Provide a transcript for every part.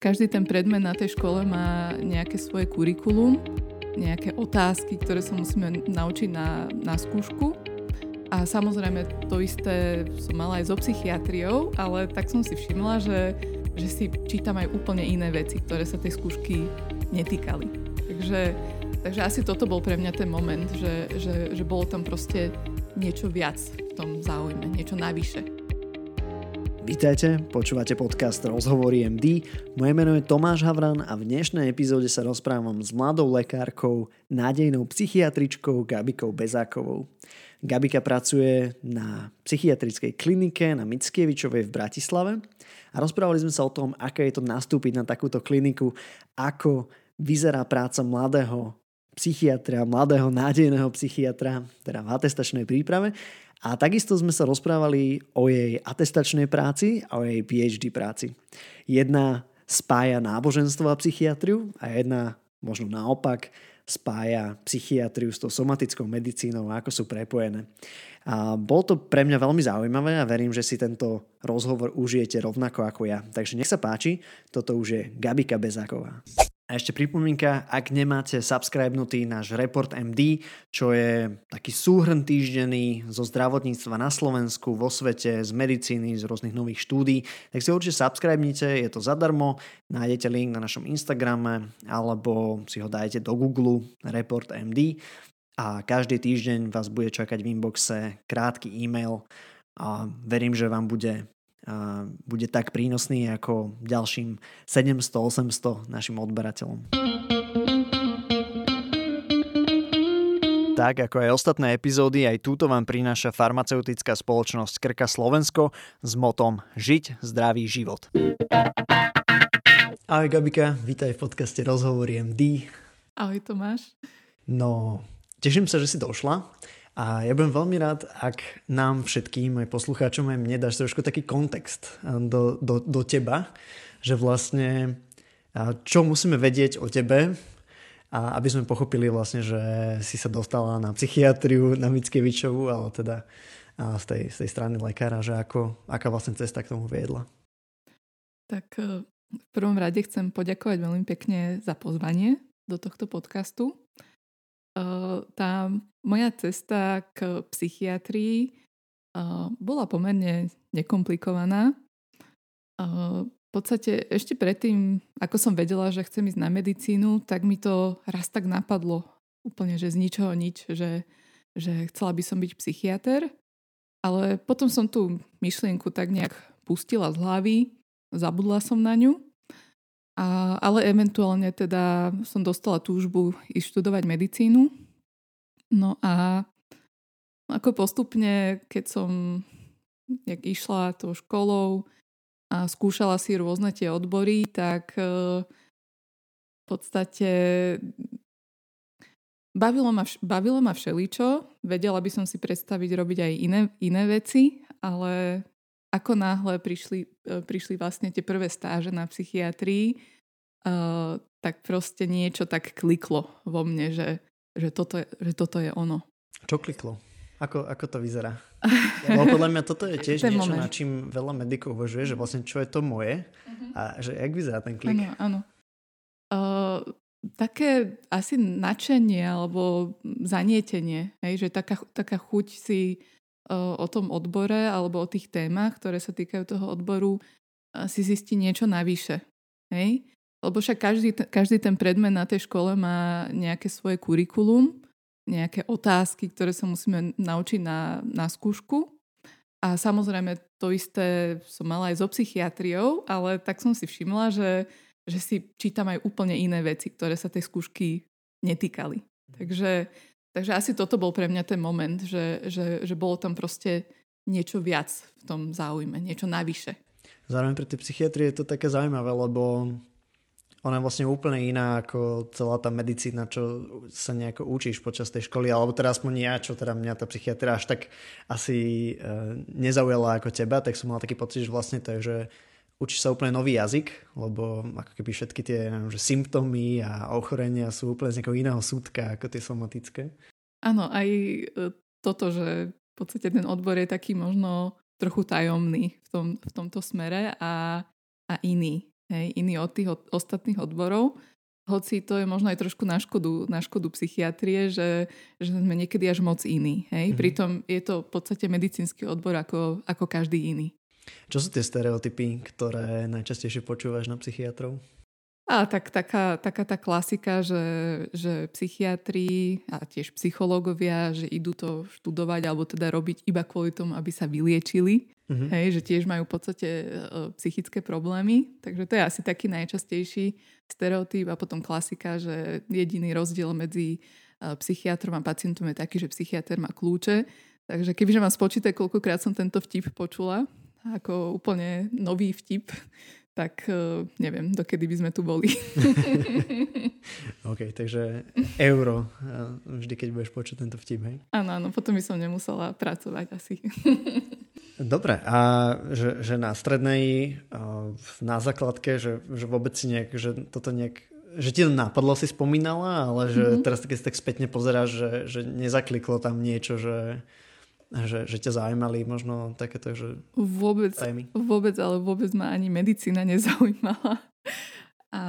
každý ten predmet na tej škole má nejaké svoje kurikulum, nejaké otázky, ktoré sa musíme naučiť na, na skúšku. A samozrejme to isté som mala aj so psychiatriou, ale tak som si všimla, že, že si čítam aj úplne iné veci, ktoré sa tej skúšky netýkali. Takže, takže asi toto bol pre mňa ten moment, že, že, že bolo tam proste niečo viac v tom záujme, niečo navyše. Vítajte, počúvate podcast Rozhovory MD. Moje meno je Tomáš Havran a v dnešnej epizóde sa rozprávam s mladou lekárkou, nádejnou psychiatričkou Gabikou Bezákovou. Gabika pracuje na psychiatrickej klinike na Mickievičovej v Bratislave a rozprávali sme sa o tom, aké je to nastúpiť na takúto kliniku, ako vyzerá práca mladého psychiatra, mladého nádejného psychiatra, teda v atestačnej príprave a takisto sme sa rozprávali o jej atestačnej práci a o jej PhD práci. Jedna spája náboženstvo a psychiatriu a jedna, možno naopak, spája psychiatriu s tou somatickou medicínou a ako sú prepojené. A bolo to pre mňa veľmi zaujímavé a verím, že si tento rozhovor užijete rovnako ako ja. Takže nech sa páči, toto už je Gabika Bezáková. A ešte pripomienka, ak nemáte subscribenutý náš Report MD, čo je taký súhrn týždenný zo zdravotníctva na Slovensku, vo svete, z medicíny, z rôznych nových štúdí, tak si určite subscribnite, je to zadarmo, nájdete link na našom Instagrame alebo si ho dajte do Google Report MD a každý týždeň vás bude čakať v inboxe krátky e-mail a verím, že vám bude bude tak prínosný ako ďalším 700-800 našim odberateľom. Tak ako aj ostatné epizódy, aj túto vám prináša farmaceutická spoločnosť Krka Slovensko s motom Žiť zdravý život. Ahoj Gabika, vítaj v podcaste Rozhovory MD. Ahoj Tomáš. No, teším sa, že si došla. A ja budem veľmi rád, ak nám všetkým, aj poslucháčom, aj mne dáš trošku taký kontext eh, do, do, do teba, že vlastne eh, čo musíme vedieť o tebe, a aby sme pochopili vlastne, že si sa dostala na psychiatriu, na Mickevičovu, ale teda z tej, z tej strany lekára, že ako, aká vlastne cesta k tomu viedla. Tak eh, v prvom rade chcem poďakovať veľmi pekne za pozvanie do tohto podcastu tá moja cesta k psychiatrii bola pomerne nekomplikovaná. V podstate ešte predtým, ako som vedela, že chcem ísť na medicínu, tak mi to raz tak napadlo úplne, že z ničoho nič, že, že chcela by som byť psychiatr. Ale potom som tú myšlienku tak nejak pustila z hlavy, zabudla som na ňu a, ale eventuálne teda som dostala túžbu ísť študovať medicínu. No a ako postupne, keď som jak išla tou školou a skúšala si rôzne tie odbory, tak e, v podstate bavilo ma, bavilo ma všeličo. Vedela by som si predstaviť robiť aj iné, iné veci, ale ako náhle prišli, e, prišli vlastne tie prvé stáže na psychiatrii, uh, tak proste niečo tak kliklo vo mne, že, že, toto, je, že toto je ono. Čo kliklo? Ako, ako to vyzerá? Lebo podľa mňa toto je tiež ten niečo, moment. na čím veľa medikov uvažuje, že vlastne čo je to moje uh-huh. a že jak vyzerá ten klik. Áno, áno. Uh, také asi nadšenie alebo zanietenie, hej, že taká, taká chuť si o tom odbore alebo o tých témach, ktoré sa týkajú toho odboru, si zistiť niečo navyše. Hej? Lebo však každý, každý ten predmet na tej škole má nejaké svoje kurikulum, nejaké otázky, ktoré sa musíme naučiť na, na skúšku. A samozrejme to isté som mala aj so psychiatriou, ale tak som si všimla, že, že si čítam aj úplne iné veci, ktoré sa tej skúšky netýkali. Takže Takže asi toto bol pre mňa ten moment, že, že, že bolo tam proste niečo viac v tom záujme, niečo navyše. Zároveň pre tie psychiatrie je to také zaujímavé, lebo ona je vlastne úplne iná ako celá tá medicína, čo sa nejako učíš počas tej školy, alebo teda aspoň ja, čo teda mňa tá psychiatria až tak asi e, nezaujala ako teba, tak som mal taký pocit, že vlastne to je, že učíš sa úplne nový jazyk, lebo ako keby všetky tie že symptómy a ochorenia sú úplne z nejakého iného súdka ako tie somatické. Áno, aj e, toto, že v podstate ten odbor je taký možno trochu tajomný v, tom, v tomto smere a, a iný. hej, iný od tých od, ostatných odborov. Hoci to je možno aj trošku na škodu, na škodu psychiatrie, že, že sme niekedy až moc iní. Hej? Mm-hmm. Pritom je to v podstate medicínsky odbor ako, ako každý iný. Čo sú tie stereotypy, ktoré najčastejšie počúvaš na psychiatrov? A tak taká, taká tá klasika, že, že psychiatri a tiež psychológovia, že idú to študovať alebo teda robiť iba kvôli tomu, aby sa vyliečili. Uh-huh. Hej, že tiež majú v podstate uh, psychické problémy. Takže to je asi taký najčastejší stereotyp a potom klasika, že jediný rozdiel medzi uh, psychiatrom a pacientom je taký, že psychiatr má kľúče. Takže kebyže mám spočítať, koľkokrát som tento vtip počula, ako úplne nový vtip, tak uh, neviem, dokedy by sme tu boli. OK, takže euro vždy, keď budeš počuť tento vtip, hej? Áno, áno, potom by som nemusela pracovať asi. Dobre, a že, že na strednej, na základke, že, že vôbec si nejak, že toto nejak že ti to napadlo, si spomínala, ale že mm-hmm. teraz keď si tak spätne pozeráš, že, že nezakliklo tam niečo, že, že, že ťa zaujímali možno takéto, že Vôbec, tajmy. vôbec, ale vôbec ma ani medicína nezaujímala. A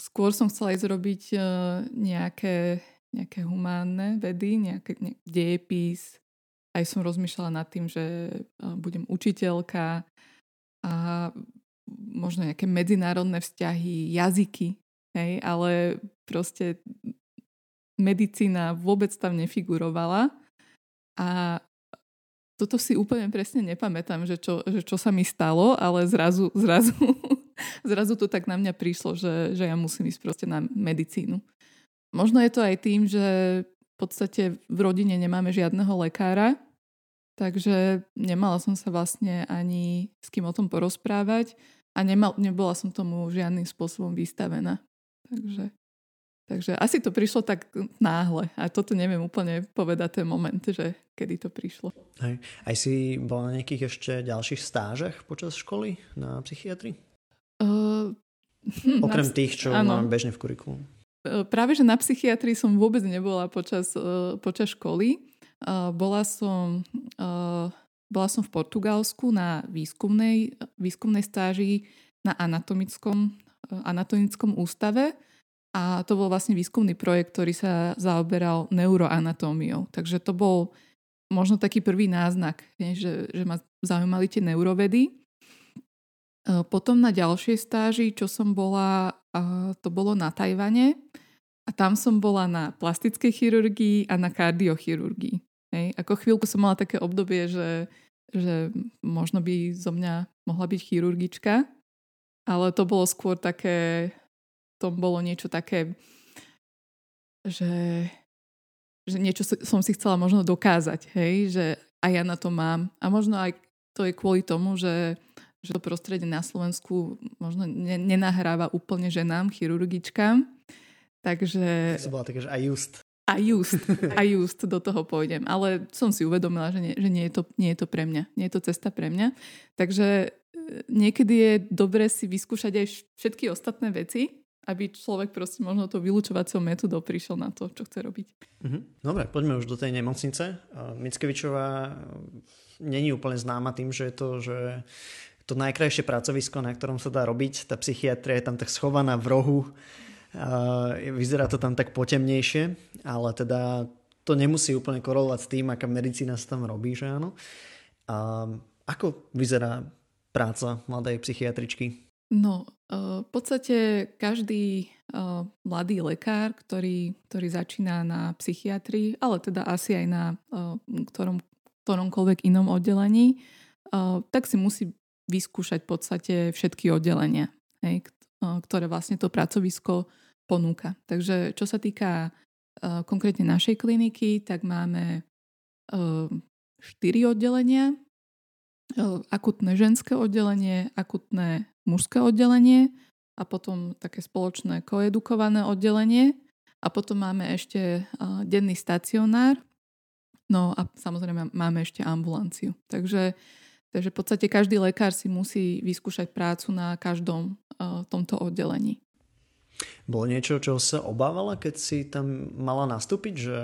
skôr som chcela ísť robiť e, nejaké, nejaké humánne vedy, nejaké ne, dejepis. Aj som rozmýšľala nad tým, že e, budem učiteľka a možno nejaké medzinárodné vzťahy, jazyky, hej, ale proste medicína vôbec tam nefigurovala. A toto si úplne presne nepamätám, že čo, že čo sa mi stalo, ale zrazu, zrazu, zrazu to tak na mňa prišlo, že, že ja musím ísť proste na medicínu. Možno je to aj tým, že v podstate v rodine nemáme žiadneho lekára, takže nemala som sa vlastne ani s kým o tom porozprávať a nemal, nebola som tomu žiadnym spôsobom vystavená. Takže Takže asi to prišlo tak náhle a toto neviem úplne povedať ten moment, že kedy to prišlo. Hej. Aj si bola na nejakých ešte ďalších stážach počas školy na psychiatrii? Uh, Okrem na, tých, čo áno. máme bežne v kurikulum. Uh, práve, že na psychiatrii som vôbec nebola počas, uh, počas školy. Uh, bola som... Uh, bola som v Portugalsku na výskumnej, výskumnej stáži na anatomickom, anatomickom ústave a to bol vlastne výskumný projekt, ktorý sa zaoberal neuroanatómiou. Takže to bol možno taký prvý náznak, že, že ma zaujímali tie neurovedy. E, potom na ďalšej stáži, čo som bola, to bolo na Tajvane a tam som bola na plastickej chirurgii a na kardiochirurgii. Hej. Ako chvíľku som mala také obdobie, že, že možno by zo mňa mohla byť chirurgička, ale to bolo skôr také tom bolo niečo také, že, že niečo som si chcela možno dokázať, hej, že aj ja na to mám. A možno aj to je kvôli tomu, že, že to prostredie na Slovensku možno ne, nenahráva úplne ženám, chirurgičkám. Takže... To bola také, že aj just. A just, a just do toho pôjdem. Ale som si uvedomila, že, nie, že nie, je to, nie je to pre mňa. Nie je to cesta pre mňa. Takže e, niekedy je dobre si vyskúšať aj všetky ostatné veci, aby človek proste možno to vylúčovacou metodou prišiel na to, čo chce robiť. Mhm. Dobre, poďme už do tej nemocnice. Mickevičová není úplne známa tým, že je to, že to najkrajšie pracovisko, na ktorom sa dá robiť. Tá psychiatria je tam tak schovaná v rohu. Vyzerá to tam tak potemnejšie, ale teda to nemusí úplne korelovať s tým, aká medicína sa tam robí, že áno. A ako vyzerá práca mladej psychiatričky? No, v podstate každý mladý lekár, ktorý, ktorý začína na psychiatrii, ale teda asi aj na ktorom, ktoromkoľvek inom oddelení, tak si musí vyskúšať v podstate všetky oddelenia, ktoré vlastne to pracovisko ponúka. Takže čo sa týka konkrétne našej kliniky, tak máme štyri oddelenia. Akutné ženské oddelenie, akutné mužské oddelenie a potom také spoločné koedukované oddelenie a potom máme ešte denný stacionár, no a samozrejme máme ešte ambulanciu. Takže, takže v podstate každý lekár si musí vyskúšať prácu na každom tomto oddelení. Bolo niečo, čo sa obávala, keď si tam mala nastúpiť, že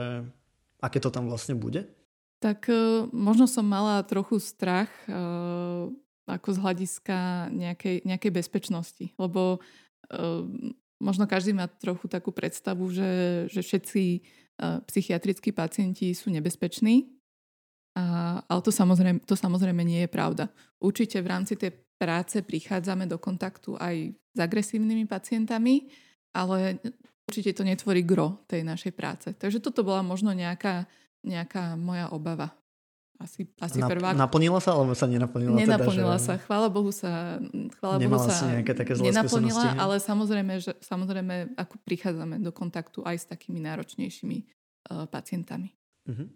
aké to tam vlastne bude? Tak možno som mala trochu strach a ako z hľadiska nejakej, nejakej bezpečnosti. Lebo uh, možno každý má trochu takú predstavu, že, že všetci uh, psychiatrickí pacienti sú nebezpeční, a, ale to samozrejme, to samozrejme nie je pravda. Určite v rámci tej práce prichádzame do kontaktu aj s agresívnymi pacientami, ale určite to netvorí gro tej našej práce. Takže toto bola možno nejaká, nejaká moja obava asi, asi Na, prvá. Naplnila sa, alebo sa nenaplnila? Nenaplnila teda, sa, chvála Bohu sa, chvála Bohu sa nejaké také zlé nenaplnila, ale samozrejme, že, samozrejme, ako prichádzame do kontaktu aj s takými náročnejšími uh, pacientami. Uh-huh.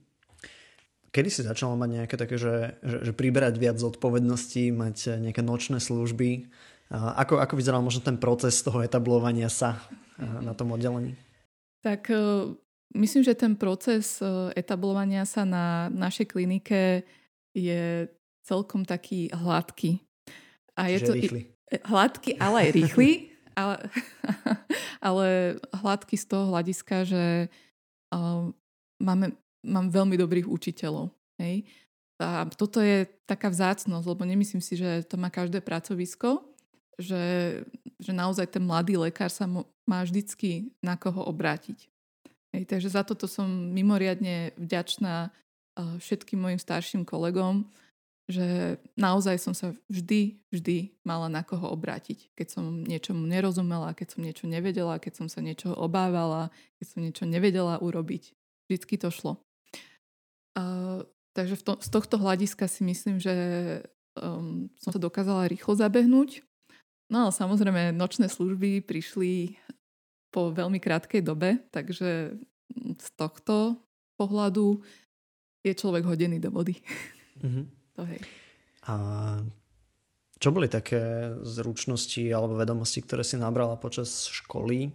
Kedy si začala mať nejaké také, že, že, že priberať viac zodpovedností, mať nejaké nočné služby? Uh, ako, ako vyzeral možno ten proces toho etablovania sa uh, na tom oddelení? Tak uh, Myslím, že ten proces e, etablovania sa na našej klinike je celkom taký hladký. A je to rýchly. E, hladký, ale aj rýchly. ale, ale hladký z toho hľadiska, že uh, máme, mám veľmi dobrých učiteľov. Hej? A toto je taká vzácnosť, lebo nemyslím si, že to má každé pracovisko, že, že naozaj ten mladý lekár sa má vždycky na koho obrátiť. Hej, takže za toto som mimoriadne vďačná všetkým mojim starším kolegom, že naozaj som sa vždy, vždy mala na koho obrátiť. Keď som niečomu nerozumela, keď som niečo nevedela, keď som sa niečo obávala, keď som niečo nevedela urobiť. Vždycky to šlo. Uh, takže v to, z tohto hľadiska si myslím, že um, som sa dokázala rýchlo zabehnúť. No ale samozrejme nočné služby prišli po veľmi krátkej dobe, takže z tohto pohľadu je človek hodený do vody. Mm-hmm. to hej. A čo boli také zručnosti alebo vedomosti, ktoré si nabrala počas školy,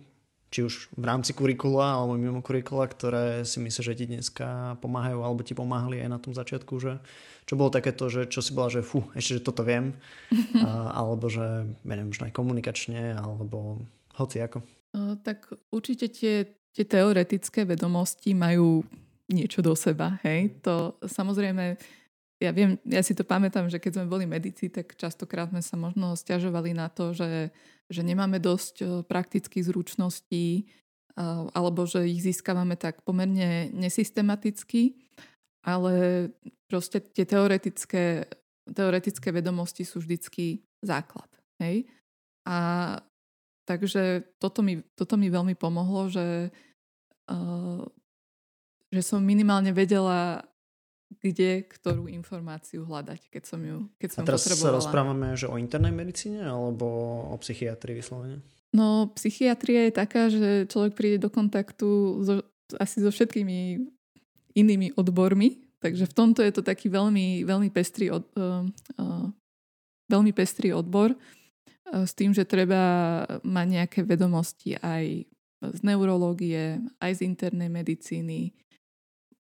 či už v rámci kurikula alebo mimo kurikula, ktoré si myslíš, že ti dneska pomáhajú alebo ti pomáhali aj na tom začiatku, že čo bolo takéto, že čo si bola, že fú, ešte, že toto viem, a, alebo že, neviem, možno aj komunikačne, alebo hoci ako. Tak určite tie, tie teoretické vedomosti majú niečo do seba. Hej? To samozrejme, ja viem, ja si to pamätám, že keď sme boli medici, tak častokrát sme sa možno stiažovali na to, že, že nemáme dosť praktických zručností alebo že ich získavame tak pomerne nesystematicky, ale proste tie teoretické, teoretické vedomosti sú vždycky základ. Hej? A Takže toto mi, toto mi veľmi pomohlo, že, uh, že som minimálne vedela, kde ktorú informáciu hľadať, keď som ju keď som A teraz sa rozprávame že o internej medicíne alebo o psychiatrii vyslovene? No, psychiatria je taká, že človek príde do kontaktu so, asi so všetkými inými odbormi, takže v tomto je to taký veľmi, veľmi pestrý, od, uh, uh, veľmi pestrý odbor. E, s tým, že treba mať nejaké vedomosti aj z neurológie, aj z internej medicíny,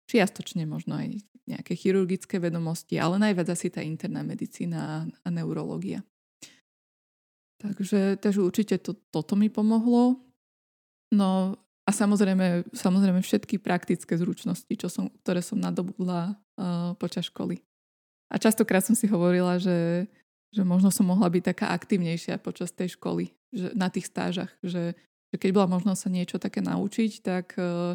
čiastočne možno aj nejaké chirurgické vedomosti, ale najviac asi tá interná medicína a neurológia. Takže, takže určite to, toto mi pomohlo. No a samozrejme, samozrejme všetky praktické zručnosti, čo som, ktoré som nadobudla uh, počas školy. A častokrát som si hovorila, že že možno som mohla byť taká aktívnejšia počas tej školy, že na tých stážach, že, že keď bola možnosť sa niečo také naučiť, tak uh,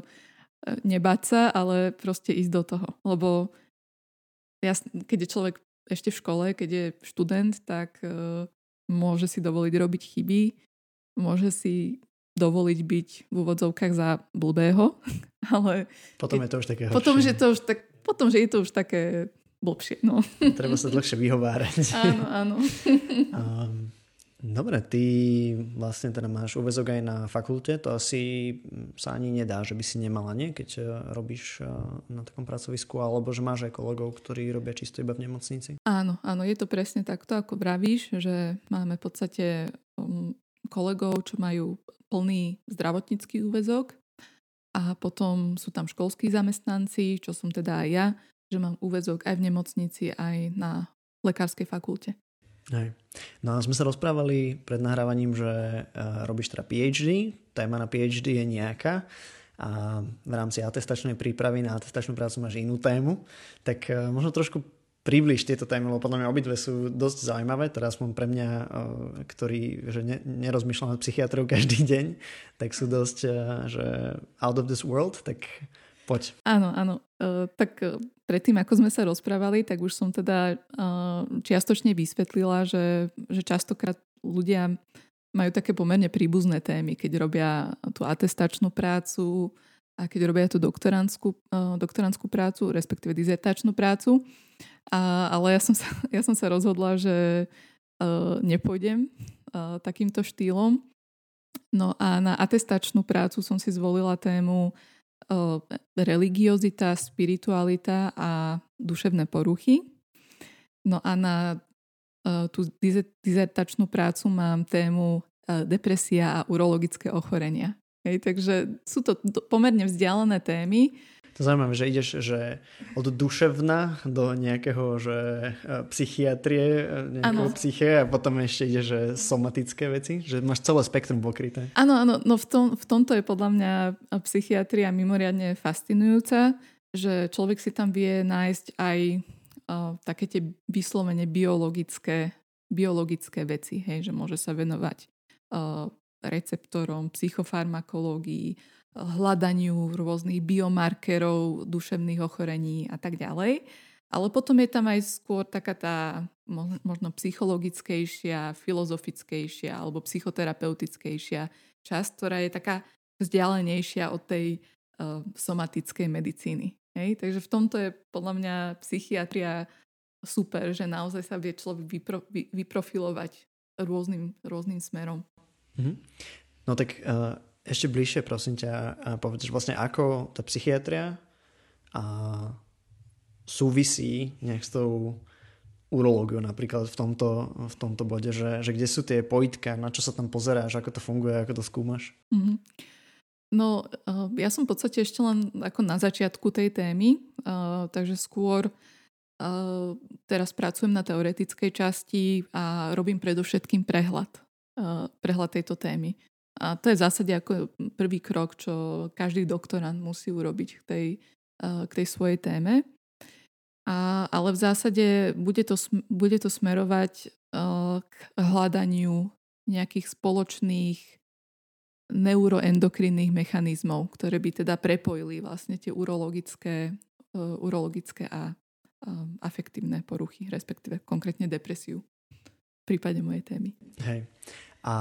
nebáť sa, ale proste ísť do toho. Lebo jasn- keď je človek ešte v škole, keď je študent, tak uh, môže si dovoliť robiť chyby, môže si dovoliť byť v úvodzovkách za blbého, ale... Potom je to už také horšie. Potom, že to už tak, potom, že je to už také blbšie. No. Treba sa dlhšie vyhovárať. Áno, áno. um, dobre, ty vlastne teda máš uväzok aj na fakulte, to asi sa ani nedá, že by si nemala, nie? Keď uh, robíš uh, na takom pracovisku, alebo že máš aj kolegov, ktorí robia čisto iba v nemocnici? Áno, áno, je to presne takto, ako vravíš, že máme v podstate um, kolegov, čo majú plný zdravotnícky úvezok a potom sú tam školskí zamestnanci, čo som teda aj ja, že mám úvezok aj v nemocnici, aj na lekárskej fakulte. Hej. No a sme sa rozprávali pred nahrávaním, že uh, robíš teda PhD, téma na PhD je nejaká a v rámci atestačnej prípravy na atestačnú prácu máš inú tému, tak uh, možno trošku približ tieto témy, lebo podľa mňa obidve sú dosť zaujímavé, teraz aspoň pre mňa, ktorý že ne, nerozmýšľam nad psychiatrou každý deň, tak sú dosť že out of this world, tak poď. Áno, áno. Uh, tak uh, predtým, ako sme sa rozprávali, tak už som teda uh, čiastočne vysvetlila, že, že častokrát ľudia majú také pomerne príbuzné témy, keď robia tú atestačnú prácu a keď robia tú doktorantskú, doktorantskú prácu, respektíve dizertačnú prácu. A, ale ja som, sa, ja som sa rozhodla, že uh, nepôjdem uh, takýmto štýlom. No a na atestačnú prácu som si zvolila tému uh, religiozita, spiritualita a duševné poruchy. No a na tú dizertačnú prácu mám tému depresia a urologické ochorenia. Hej, takže sú to pomerne vzdialené témy, to zaujímavé, že ideš že od duševna do nejakého že e, psychiatrie, e, nejakého ano. psyche a potom ešte ide, že somatické veci, že máš celé spektrum pokryté. Áno, áno, no v, tom, v tomto je podľa mňa psychiatria mimoriadne fascinujúca, že človek si tam vie nájsť aj uh, také tie vyslovene biologické, biologické veci, hej, že môže sa venovať uh, receptorom, psychofarmakológii, hľadaniu rôznych biomarkerov, duševných ochorení a tak ďalej. Ale potom je tam aj skôr taká tá možno psychologickejšia, filozofickejšia alebo psychoterapeutickejšia časť, ktorá je taká vzdialenejšia od tej uh, somatickej medicíny. Hej? Takže v tomto je podľa mňa psychiatria super, že naozaj sa vie človek vypro, vy, vyprofilovať rôznym, rôznym smerom. Mm-hmm. No tak uh ešte bližšie, prosím ťa, a povedz vlastne, ako tá psychiatria a súvisí nejak s tou urológiou napríklad v tomto, v tomto bode, že, že kde sú tie pojitka, na čo sa tam pozeráš, ako to funguje, ako to skúmaš? Mm-hmm. No, uh, ja som v podstate ešte len ako na začiatku tej témy, uh, takže skôr uh, teraz pracujem na teoretickej časti a robím predovšetkým prehľad, prehľad tejto témy. A to je v zásade ako prvý krok, čo každý doktorant musí urobiť k tej, k tej svojej téme. A, ale v zásade bude to, bude to smerovať k hľadaniu nejakých spoločných neuroendokrinných mechanizmov, ktoré by teda prepojili vlastne tie urologické, urologické a afektívne poruchy, respektíve konkrétne depresiu prípade mojej témy. Hej. A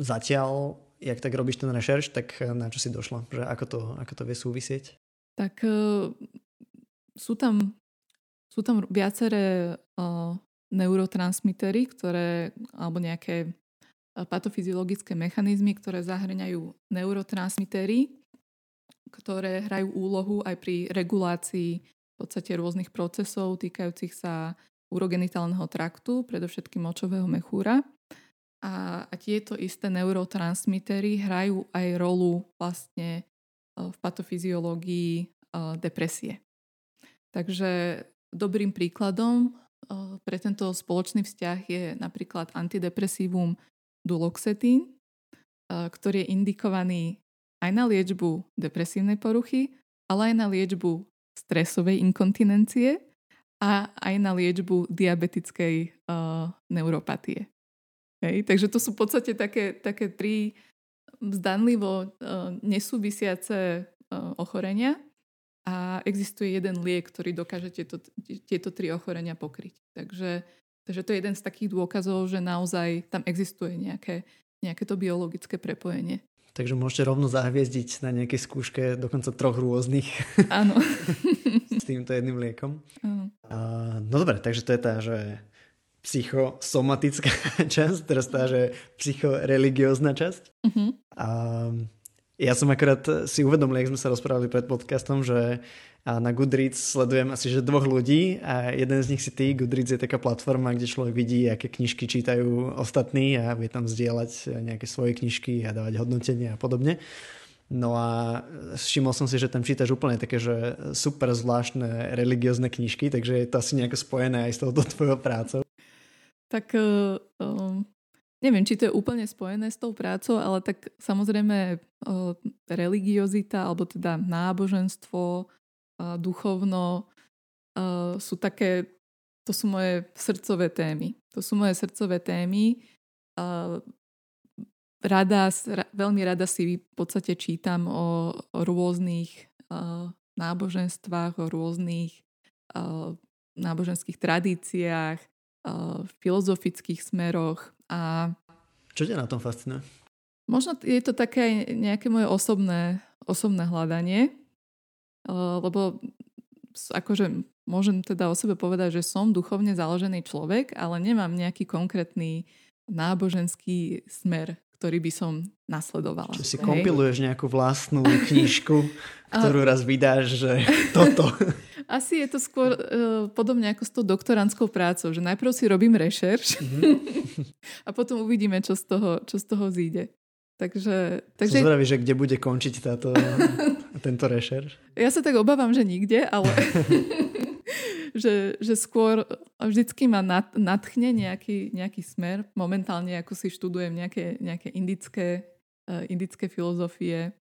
zatiaľ, jak tak robíš ten rešerš, tak na čo si došla? Že ako, to, ako to vie súvisieť? Tak uh, sú tam, sú tam viaceré uh, neurotransmitery, ktoré, alebo nejaké patofyziologické mechanizmy, ktoré zahrňajú neurotransmitery, ktoré hrajú úlohu aj pri regulácii v podstate rôznych procesov týkajúcich sa urogenitálneho traktu, predovšetkým močového mechúra. A, a tieto isté neurotransmitery hrajú aj rolu vlastne e, v patofyziológii e, depresie. Takže dobrým príkladom e, pre tento spoločný vzťah je napríklad antidepresívum duloxetín, ktorý je indikovaný aj na liečbu depresívnej poruchy, ale aj na liečbu stresovej inkontinencie a aj na liečbu diabetickej uh, neuropatie. Hej, takže to sú v podstate také, také tri zdanlivo uh, nesúvisiace uh, ochorenia a existuje jeden liek, ktorý dokáže tieto, tieto tri ochorenia pokryť. Takže, takže to je jeden z takých dôkazov, že naozaj tam existuje nejaké, nejaké to biologické prepojenie. Takže môžete rovno zahviezdiť na nejakej skúške dokonca troch rôznych. Áno. týmto jedným liekom. Uh, no dobre, takže to je tá, že psychosomatická časť, teraz tá, že psychoreligiózna časť. Uh-huh. A ja som akorát si uvedomil, jak sme sa rozprávali pred podcastom, že na Goodreads sledujem asi že dvoch ľudí a jeden z nich si ty. Goodreads je taká platforma, kde človek vidí, aké knižky čítajú ostatní a vie tam zdieľať nejaké svoje knižky a dávať hodnotenie a podobne. No a všimol som si, že tam čítaš úplne také, že super zvláštne religiózne knižky, takže je to asi nejako spojené aj s touto tvojou prácou tak um, neviem, či to je úplne spojené s tou prácou, ale tak samozrejme uh, religiozita, alebo teda náboženstvo, uh, duchovno uh, sú také to sú moje srdcové témy. To sú moje srdcové témy. Uh, rada, veľmi rada si v podstate čítam o, o rôznych uh, náboženstvách, o rôznych uh, náboženských tradíciách, uh, filozofických smeroch. A Čo ťa na tom fascinuje? Možno je to také nejaké moje osobné, osobné hľadanie, uh, lebo akože môžem teda o sebe povedať, že som duchovne založený človek, ale nemám nejaký konkrétny náboženský smer, ktorý by som nasledovala. Čiže si hej? kompiluješ nejakú vlastnú knižku, ktorú raz vydáš, že toto. Asi je to skôr uh, podobne ako s tou doktorantskou prácou, že najprv si robím rešerš mm-hmm. a potom uvidíme, čo z toho, čo z toho zíde. Takže, takže... Som zvedavý, že kde bude končiť táto, tento rešerš? Ja sa tak obávam, že nikde, ale že, že skôr vždycky ma nad, nadchne nejaký, nejaký smer. Momentálne, ako si študujem nejaké, nejaké indické, uh, indické filozofie,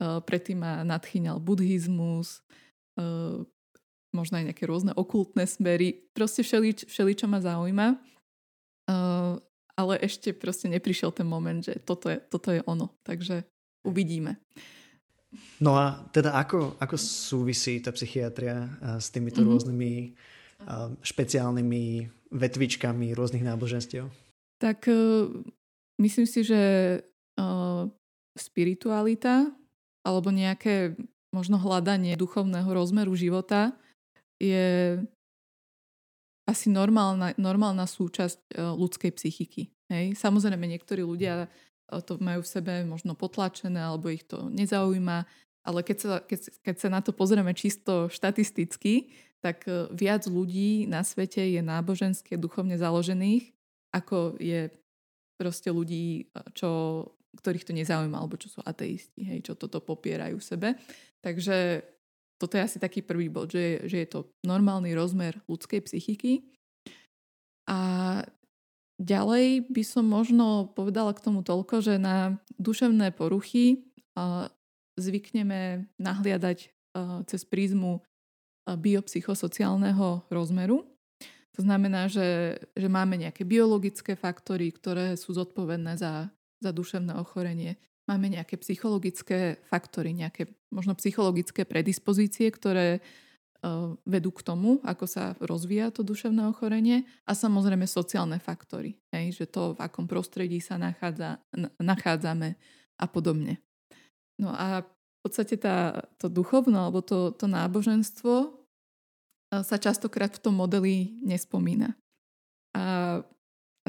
uh, predtým ma nadchýňal buddhizmus, uh, možno aj nejaké rôzne okultné smery. Proste všeli, všeli čo ma zaujíma. Ale ešte proste neprišiel ten moment, že toto je, toto je ono. Takže uvidíme. No a teda ako, ako súvisí tá psychiatria s týmito mm-hmm. rôznymi špeciálnymi vetvičkami rôznych náboženstiev? Tak uh, myslím si, že spiritualita alebo nejaké možno hľadanie duchovného rozmeru života je asi normálna, normálna súčasť ľudskej psychiky. Hej? Samozrejme, niektorí ľudia to majú v sebe možno potlačené alebo ich to nezaujíma, ale keď sa, keď, keď sa na to pozrieme čisto štatisticky, tak e, viac ľudí na svete je nábožensky a duchovne založených, ako je proste ľudí, čo, ktorých to nezaujíma, alebo čo sú ateisti, hej, čo toto popierajú v sebe. Takže toto je asi taký prvý bod, že, že je to normálny rozmer ľudskej psychiky. A ďalej by som možno povedala k tomu toľko, že na duševné poruchy zvykneme nahliadať cez prízmu biopsychosociálneho rozmeru. To znamená, že, že máme nejaké biologické faktory, ktoré sú zodpovedné za, za duševné ochorenie. Máme nejaké psychologické faktory, nejaké možno psychologické predispozície, ktoré uh, vedú k tomu, ako sa rozvíja to duševné ochorenie a samozrejme sociálne faktory, hej, že to, v akom prostredí sa nachádza, nachádzame a podobne. No a v podstate tá, to duchovno alebo to, to náboženstvo e, sa častokrát v tom modeli nespomína. A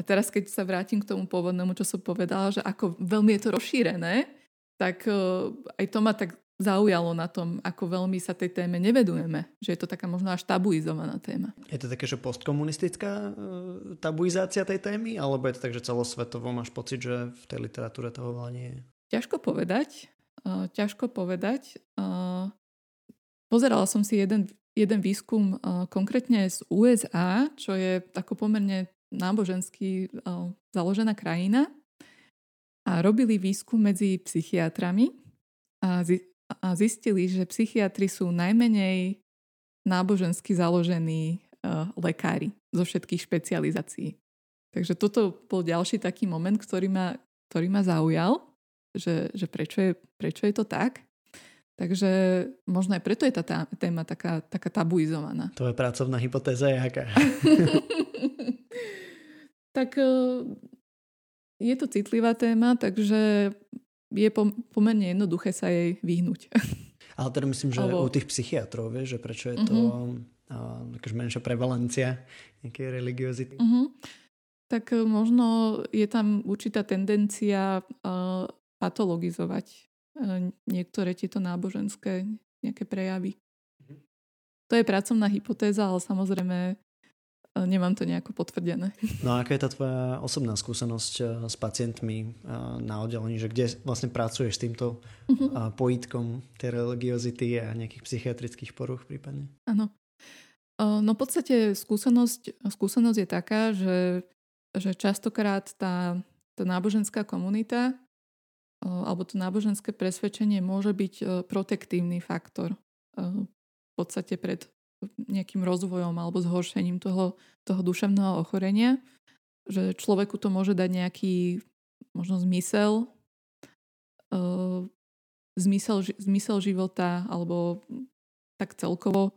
a teraz, keď sa vrátim k tomu pôvodnému, čo som povedala, že ako veľmi je to rozšírené, tak e, aj to ma tak zaujalo na tom, ako veľmi sa tej téme nevedujeme. Že je to taká možno až tabuizovaná téma. Je to také, že postkomunistická e, tabuizácia tej témy? Alebo je to tak, že celosvetovo máš pocit, že v tej literatúre toho veľa nie je? Ťažko povedať. Uh, ťažko povedať. Uh, pozerala som si jeden, jeden výskum konkrétne z USA, čo je ako pomerne nábožensky založená krajina a robili výskum medzi psychiatrami a zistili, že psychiatri sú najmenej nábožensky založení lekári zo všetkých špecializácií. Takže toto bol ďalší taký moment, ktorý ma, ktorý ma zaujal, že, že prečo, je, prečo je to tak. Takže možno aj preto je tá téma taká, taká tabuizovaná. Tvoja pracovná hypotéza je aká? tak e, je to citlivá téma, takže je pomerne jednoduché sa jej vyhnúť. Ale teda myslím, že Alebo... u tých psychiatrov, vieš, že prečo je to uh-huh. uh, menšia prevalencia nejakej religiozity. Uh-huh. Tak e, možno je tam určitá tendencia uh, patologizovať uh, niektoré tieto náboženské nejaké prejavy. Uh-huh. To je pracovná hypotéza, ale samozrejme Nemám to nejako potvrdené. No a aká je tá tvoja osobná skúsenosť eh, s pacientmi eh, na oddelení, že kde vlastne pracuješ s týmto uh-huh. pojitkom tej religiozity a nejakých psychiatrických poruch prípadne? Áno. No v podstate skúsenosť, skúsenosť je taká, že, že častokrát tá, tá náboženská komunita alebo to náboženské presvedčenie môže byť protektívny faktor v podstate pred nejakým rozvojom alebo zhoršením toho, toho duševného ochorenia, že človeku to môže dať nejaký možno zmysel, uh, zmysel, zmysel života alebo tak celkovo.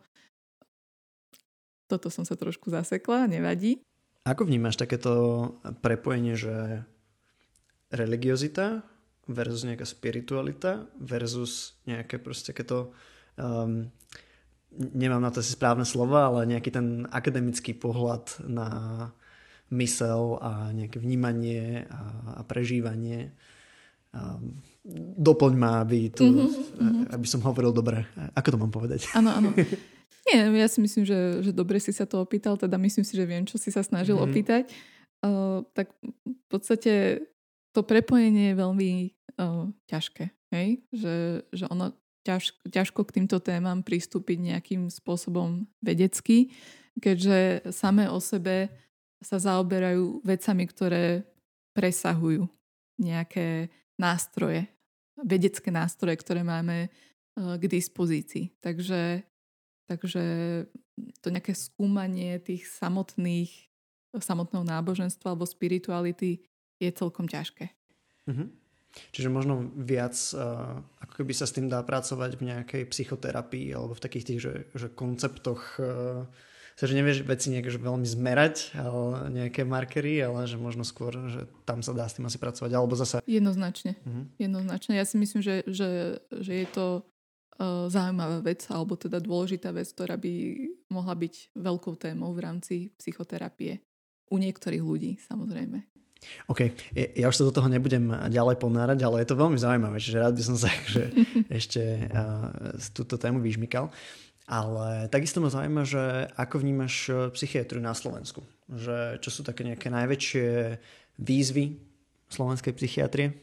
Toto som sa trošku zasekla, nevadí. Ako vnímaš takéto prepojenie, že religiozita versus nejaká spiritualita versus nejaké proste takéto um, nemám na to asi správne slova, ale nejaký ten akademický pohľad na mysel a nejaké vnímanie a, a prežívanie. Um, doplň ma, aby, tu, mm-hmm. aby som hovoril dobre. Ako to mám povedať? Áno, áno. Nie, ja si myslím, že, že dobre si sa to opýtal, teda myslím si, že viem, čo si sa snažil mm-hmm. opýtať. Uh, tak v podstate to prepojenie je veľmi uh, ťažké. Hej? Že, že ono ťaž, ťažko k týmto témam pristúpiť nejakým spôsobom vedecky, keďže samé o sebe sa zaoberajú vecami, ktoré presahujú nejaké nástroje, vedecké nástroje, ktoré máme uh, k dispozícii. Takže, takže to nejaké skúmanie tých samotných samotného náboženstva alebo spirituality je celkom ťažké. Mm-hmm. Čiže možno viac, uh, ako keby sa s tým dá pracovať v nejakej psychoterapii alebo v takých tých, že, že konceptoch, uh, že nevieš veci nejak že veľmi zmerať, ale nejaké markery, ale že možno skôr, že tam sa dá s tým asi pracovať, alebo zase... Jednoznačne. Mm-hmm. Jednoznačne. Ja si myslím, že, že, že je to uh, zaujímavá vec, alebo teda dôležitá vec, ktorá by mohla byť veľkou témou v rámci psychoterapie. U niektorých ľudí, samozrejme. OK, ja už sa do toho nebudem ďalej ponárať, ale je to veľmi zaujímavé, čiže rád by som sa že ešte uh, túto tému vyžmykal. Ale takisto ma zaujíma, že ako vnímaš e, psychiatriu na Slovensku? Že čo sú také nejaké najväčšie výzvy slovenskej psychiatrie?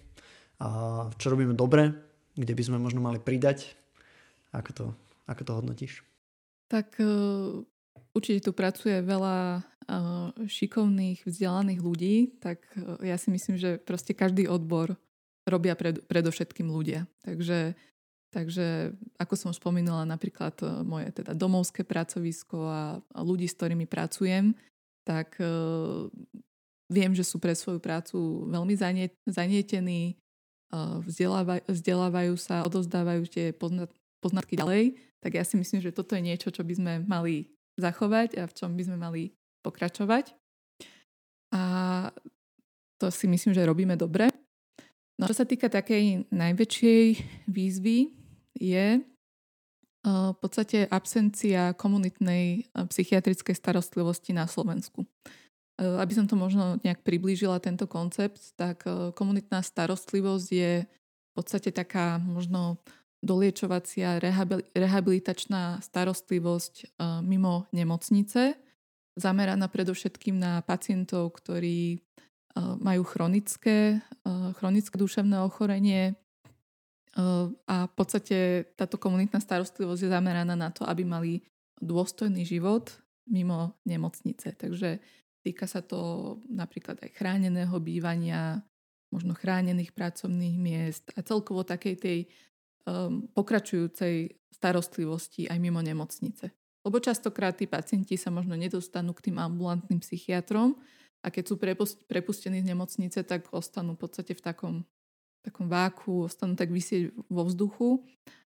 A čo robíme dobre? Kde by sme možno mali pridať? Ako to, ako to hodnotíš? Tak uh, určite tu pracuje veľa šikovných, vzdelaných ľudí, tak ja si myslím, že proste každý odbor robia pred, predovšetkým ľudia. Takže, takže ako som spomínala, napríklad moje teda domovské pracovisko a, a ľudí, s ktorými pracujem, tak uh, viem, že sú pre svoju prácu veľmi zanie, zanietení, uh, vzdelávaj, vzdelávajú sa, odozdávajú tie poznat, poznatky ďalej, tak ja si myslím, že toto je niečo, čo by sme mali zachovať a v čom by sme mali pokračovať. A to si myslím, že robíme dobre. No čo sa týka takej najväčšej výzvy je v podstate absencia komunitnej psychiatrickej starostlivosti na Slovensku. Aby som to možno nejak priblížila, tento koncept, tak komunitná starostlivosť je v podstate taká možno doliečovacia rehabilitačná starostlivosť mimo nemocnice, zameraná predovšetkým na pacientov, ktorí majú chronické, chronické duševné ochorenie a v podstate táto komunitná starostlivosť je zameraná na to, aby mali dôstojný život mimo nemocnice. Takže týka sa to napríklad aj chráneného bývania, možno chránených pracovných miest a celkovo takej tej pokračujúcej starostlivosti aj mimo nemocnice. Lebo častokrát tí pacienti sa možno nedostanú k tým ambulantným psychiatrom a keď sú prepustení z nemocnice, tak ostanú v podstate v takom, takom váku, ostanú tak vysieť vo vzduchu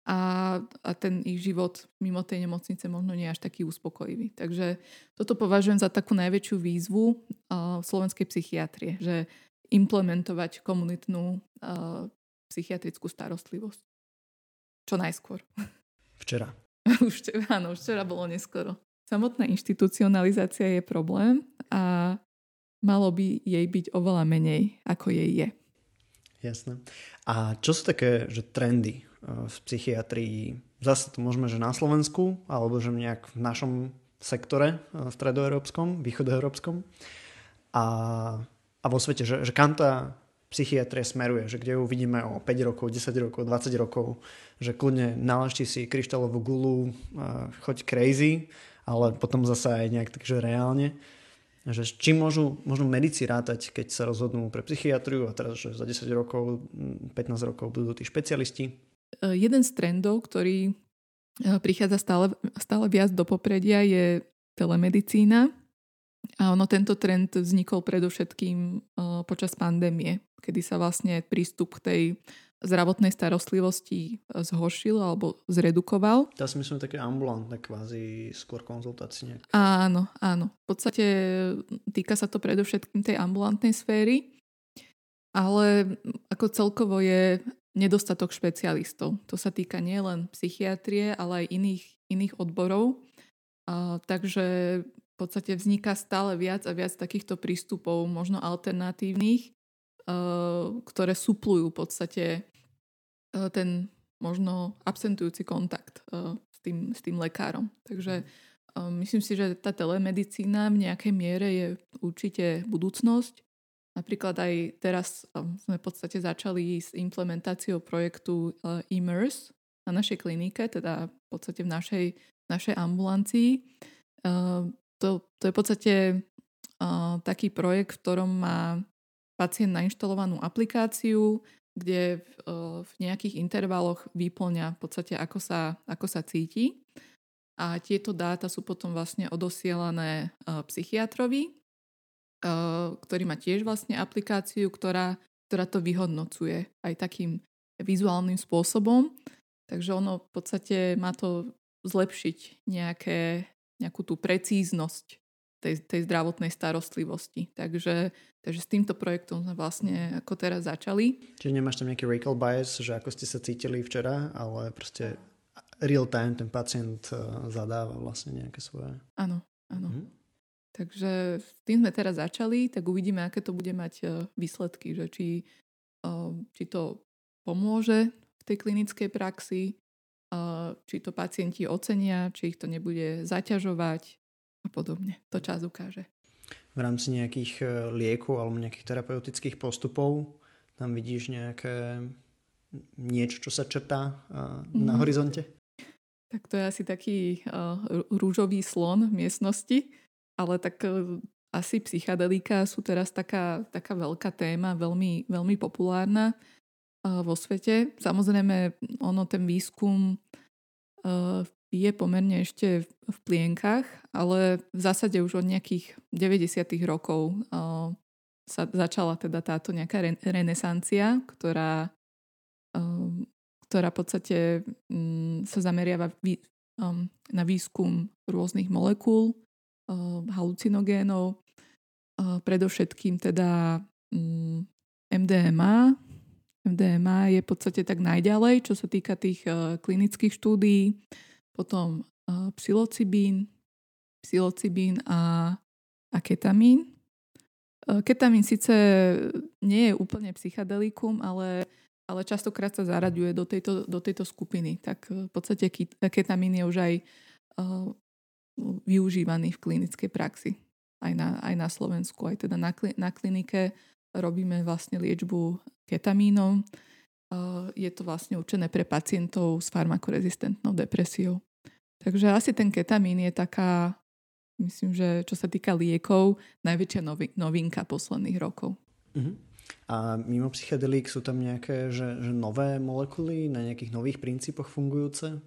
a, a ten ich život mimo tej nemocnice možno nie je až taký uspokojivý. Takže toto považujem za takú najväčšiu výzvu uh, slovenskej psychiatrie, že implementovať komunitnú uh, psychiatrickú starostlivosť. Čo najskôr. Včera. už, áno, už včera bolo neskoro. Samotná inštitucionalizácia je problém a malo by jej byť oveľa menej, ako jej je. Jasné. A čo sú také že trendy eh, v psychiatrii? Zase to môžeme, že na Slovensku, alebo že nejak v našom sektore eh, stredoeurópskom, východoeurópskom a, a vo svete, že, že kam tá psychiatria smeruje, že kde ju vidíme o 5 rokov, 10 rokov, 20 rokov, že kľudne nalažte si kryštálovú gulu, choď crazy, ale potom zase aj nejak takže reálne. Že čím môžu možno medici rátať, keď sa rozhodnú pre psychiatriu a teraz, že za 10 rokov, 15 rokov budú tí špecialisti? E, jeden z trendov, ktorý prichádza stále, stále viac do popredia, je telemedicína. A ono tento trend vznikol predovšetkým počas pandémie, kedy sa vlastne prístup k tej zdravotnej starostlivosti zhoršil alebo zredukoval. To si myslím také ambulantné kvázi skôr konzultácie. Áno, áno. V podstate týka sa to predovšetkým tej ambulantnej sféry, ale ako celkovo je nedostatok špecialistov. To sa týka nielen psychiatrie, ale aj iných, iných odborov. A, takže v podstate vzniká stále viac a viac takýchto prístupov, možno alternatívnych, a, ktoré suplujú v podstate a, ten možno absentujúci kontakt a, s, tým, s tým lekárom. Takže a, myslím si, že tá telemedicína v nejakej miere je určite budúcnosť Napríklad aj teraz sme v podstate začali s implementáciou projektu Immerse na našej klinike, teda v podstate v našej, našej ambulancii. To, to je v podstate taký projekt, v ktorom má pacient nainštalovanú aplikáciu, kde v, v nejakých intervaloch vyplňa v podstate, ako sa, ako sa cíti. A tieto dáta sú potom vlastne odosielané psychiatrovi, Eh, ktorý má tiež vlastne aplikáciu, ktorá, ktorá to vyhodnocuje aj takým vizuálnym spôsobom. Takže ono v podstate má to zlepšiť nejaké, nejakú tú precíznosť tej, tej zdravotnej starostlivosti. Takže, takže s týmto projektom sme vlastne ako teraz začali. Čiže nemáš tam nejaký recall bias, že ako ste sa cítili včera, ale proste real time ten pacient eh, zadáva vlastne nejaké svoje... Áno, áno. Mm-hmm. Takže s tým sme teraz začali, tak uvidíme, aké to bude mať e, výsledky, že či, e, či to pomôže v tej klinickej praxi, e, či to pacienti ocenia, či ich to nebude zaťažovať a podobne. To čas ukáže. V rámci nejakých liekov alebo nejakých terapeutických postupov tam vidíš nejaké niečo, čo sa črtá na mm. horizonte? Tak to je asi taký uh, rúžový slon v miestnosti ale tak e, asi psychadelika sú teraz taká, taká veľká téma, veľmi, veľmi populárna uh, vo svete. Samozrejme, ono ten výskum uh, je pomerne ešte v plienkach, ale v zásade už od nejakých 90. rokov uh, sa začala teda táto nejaká re- renesancia, ktorá, uh, ktorá v podstate um, sa zameriava na výskum rôznych molekúl, halucinogénov, predovšetkým teda MDMA. MDMA je v podstate tak najďalej, čo sa týka tých klinických štúdií, potom psilocibín, psilocibín a, a ketamín. Ketamín síce nie je úplne psychedelikum, ale, ale častokrát sa zaraďuje do tejto, do tejto skupiny. Tak v podstate ketamín je už aj využívaný v klinickej praxi. Aj na, aj na Slovensku, aj teda na, na klinike robíme vlastne liečbu ketamínom. Je to vlastne určené pre pacientov s farmakorezistentnou depresiou. Takže asi ten ketamín je taká, myslím, že čo sa týka liekov, najväčšia novinka posledných rokov. Uh-huh. A mimo psychedelík sú tam nejaké že, že nové molekuly na nejakých nových princípoch fungujúce?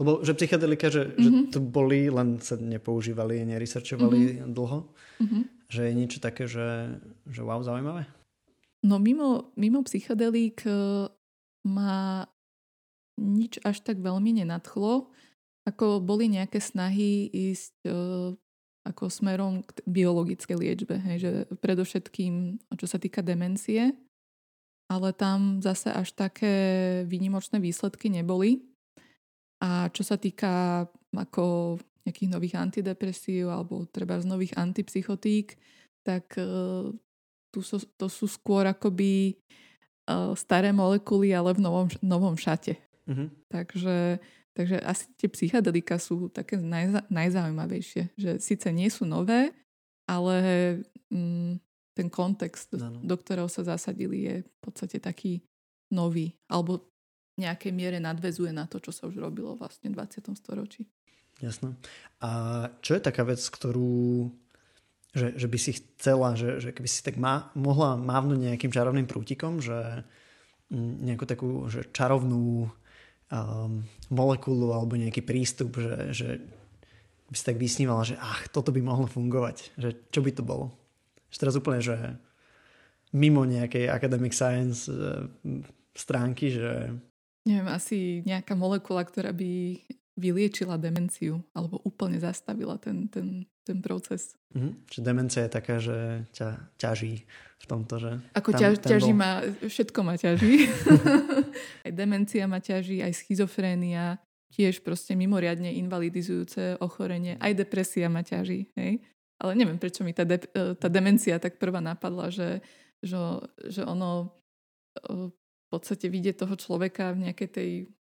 Lebo že psychedelika, že, mm-hmm. že mhm. to boli, len sa nepoužívali, neresearchovali mm-hmm. dlho. Mm-hmm. Že je niečo také, že, že wow, zaujímavé? No mimo, mimo psychedelík uh, ma nič až tak veľmi nenadchlo. Ako boli nejaké snahy ísť uh, ako smerom k biologickej liečbe, hej, že predovšetkým, čo sa týka demencie, ale tam zase až také výnimočné výsledky neboli. A čo sa týka ako nejakých nových antidepresív alebo treba z nových antipsychotík, tak uh, tu sú, to sú skôr akoby uh, staré molekuly, ale v novom, novom šate. Uh-huh. Takže, takže asi tie psychedelika sú také najza, najzaujímavejšie, že síce nie sú nové, ale mm, ten kontext, no, no. do ktorého sa zasadili, je v podstate taký nový, alebo nejakej miere nadvezuje na to, čo sa už robilo vlastne v 20. storočí. Jasné. A čo je taká vec, ktorú že, že by si chcela, že, že keby si tak má, mohla mávnuť nejakým čarovným prútikom, že nejakú takú že čarovnú um, molekulu alebo nejaký prístup, že, že by si tak vysnívala, že ach, toto by mohlo fungovať. Že čo by to bolo? Že teraz úplne, že mimo nejakej academic science uh, stránky, že... Neviem, asi nejaká molekula, ktorá by vyliečila demenciu alebo úplne zastavila ten, ten, ten proces. Mm-hmm. Čiže demencia je taká, že ťa ťaží v tomto, že... Ako tam, ťaž, tam ťaží bol... ma, všetko ma ťaží. aj demencia ma ťaží, aj schizofrénia, tiež proste mimoriadne invalidizujúce ochorenie, aj depresia ma ťaží. Hej? Ale neviem, prečo mi tá, de, e, tá demencia tak prvá napadla, že, že, že ono e, v podstate vidie toho človeka v nejakej tej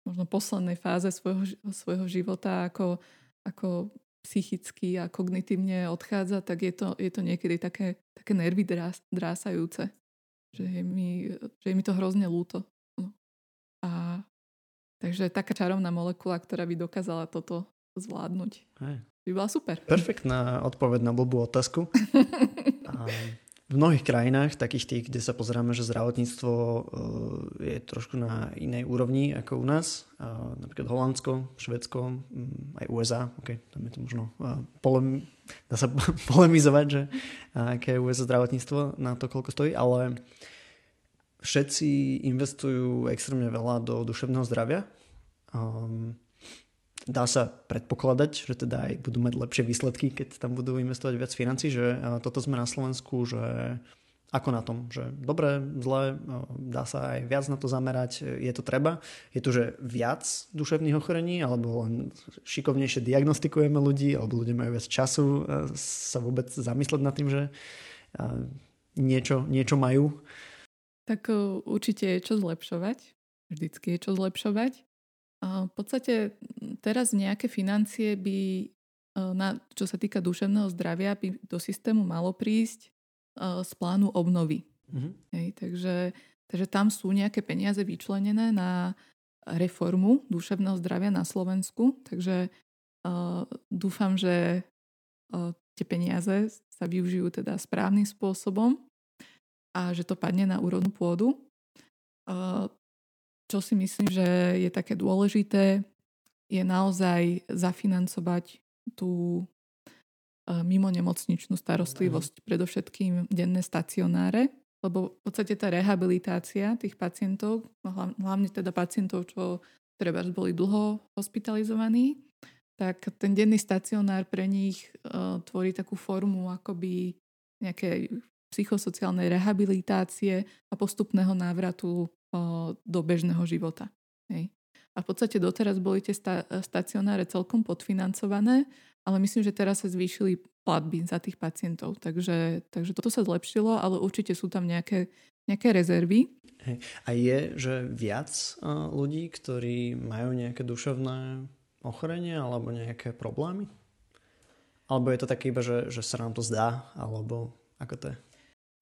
možno poslednej fáze svojho, svojho života, ako, ako psychicky a kognitívne odchádza, tak je to, je to niekedy také, také nervy drás, drásajúce. Že je, mi, že je mi to hrozne lúto. No. A takže taká čarovná molekula, ktorá by dokázala toto zvládnuť. Hej. By bola super. Perfektná odpoveď na blbú otázku. a v mnohých krajinách, takých tých, kde sa pozeráme, že zdravotníctvo eh, je trošku na inej úrovni ako u nás, napríklad Holandsko, Švedsko, mm, aj USA, ok, tam je to možno eh, polem, dá sa polemizovať, že aké je USA zdravotníctvo na to, koľko stojí, ale všetci investujú extrémne veľa do duševného zdravia. Um, dá sa predpokladať, že teda aj budú mať lepšie výsledky, keď tam budú investovať viac financí, že toto sme na Slovensku, že ako na tom, že dobre, zle, dá sa aj viac na to zamerať, je to treba. Je tu, že viac duševných ochorení, alebo len šikovnejšie diagnostikujeme ľudí, alebo ľudia majú viac času sa vôbec zamysleť nad tým, že niečo, niečo majú. Tak určite je čo zlepšovať. Vždycky je čo zlepšovať. V podstate teraz nejaké financie by, e, na, čo sa týka duševného zdravia, by do systému malo prísť e, z plánu obnovy. Mm-hmm. Hej, takže, takže tam sú nejaké peniaze vyčlenené na reformu duševného zdravia na Slovensku. Takže uh, dúfam, že uh, tie peniaze sa využijú teda správnym spôsobom a že to padne na úrodnú pôdu. Uh, čo si myslím, že je také dôležité, je naozaj zafinancovať tú e, mimo nemocničnú starostlivosť, predovšetkým denné stacionáre, lebo v podstate tá rehabilitácia tých pacientov, hlavne teda pacientov, čo treba boli dlho hospitalizovaní, tak ten denný stacionár pre nich uh, tvorí takú formu akoby nejakej psychosociálnej rehabilitácie a postupného návratu do bežného života. Hej. A v podstate doteraz boli tie sta- stacionáre celkom podfinancované, ale myslím, že teraz sa zvýšili platby za tých pacientov. Takže, takže toto sa zlepšilo, ale určite sú tam nejaké, nejaké rezervy. Hej. A je, že viac ľudí, ktorí majú nejaké duševné ochorenie alebo nejaké problémy? Alebo je to také iba, že, že sa nám to zdá? Alebo ako to je?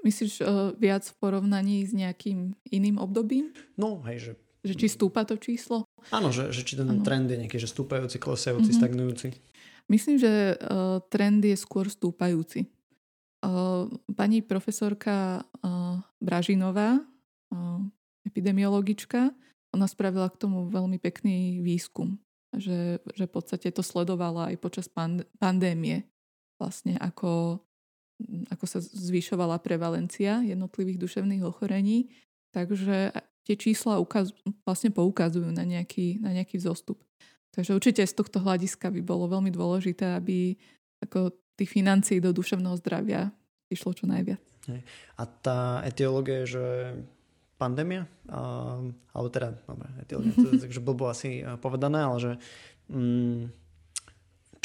Myslíš uh, viac v porovnaní s nejakým iným obdobím? No, hej, že... Že či stúpa to číslo? Áno, že, že či ten ano. trend je nejaký, že stúpajúci, klesajúci, mm-hmm. stagnujúci. Myslím, že uh, trend je skôr stúpajúci. Uh, pani profesorka uh, Bražinová, uh, epidemiologička, ona spravila k tomu veľmi pekný výskum, že, že v podstate to sledovala aj počas pand- pandémie. Vlastne ako ako sa zvyšovala prevalencia jednotlivých duševných ochorení. Takže tie čísla ukaz, vlastne poukazujú na nejaký, na nejaký vzostup. Takže určite z tohto hľadiska by bolo veľmi dôležité, aby ako tých financií do duševného zdravia išlo čo najviac. A tá etiológia že pandémia, alebo teda, dobre, etiológia, to je takže blbo asi povedané, ale že mm,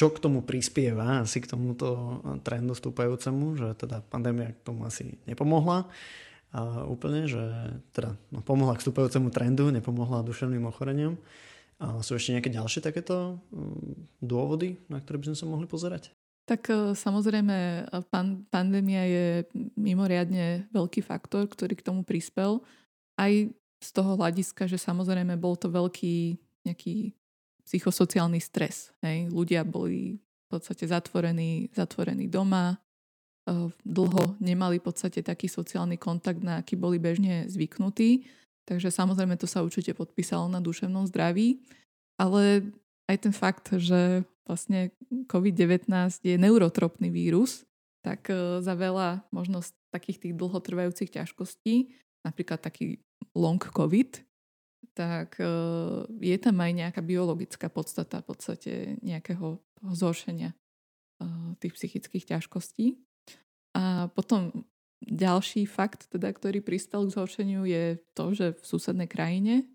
čo k tomu prispieva asi k tomuto trendu stúpajúcemu, že teda pandémia k tomu asi nepomohla a úplne, že teda no, pomohla k stúpajúcemu trendu, nepomohla duševným ochoreniam. A sú ešte nejaké ďalšie takéto mm, dôvody, na ktoré by sme sa mohli pozerať? Tak e, samozrejme pan, pandémia je mimoriadne veľký faktor, ktorý k tomu prispel. Aj z toho hľadiska, že samozrejme bol to veľký nejaký psychosociálny stres. Hej. Ľudia boli v podstate zatvorení, zatvorení doma, dlho nemali v podstate taký sociálny kontakt, na aký boli bežne zvyknutí Takže samozrejme to sa určite podpísalo na duševnom zdraví, ale aj ten fakt, že vlastne COVID-19 je neurotropný vírus, tak e, za veľa možno takých tých dlhotrvajúcich ťažkostí, napríklad taký long COVID, tak e, je tam aj nejaká biologická podstata v podstate nejakého zhoršenia e, tých psychických ťažkostí. A potom ďalší fakt, teda, ktorý pristal k zhoršeniu, je to, že v susednej krajine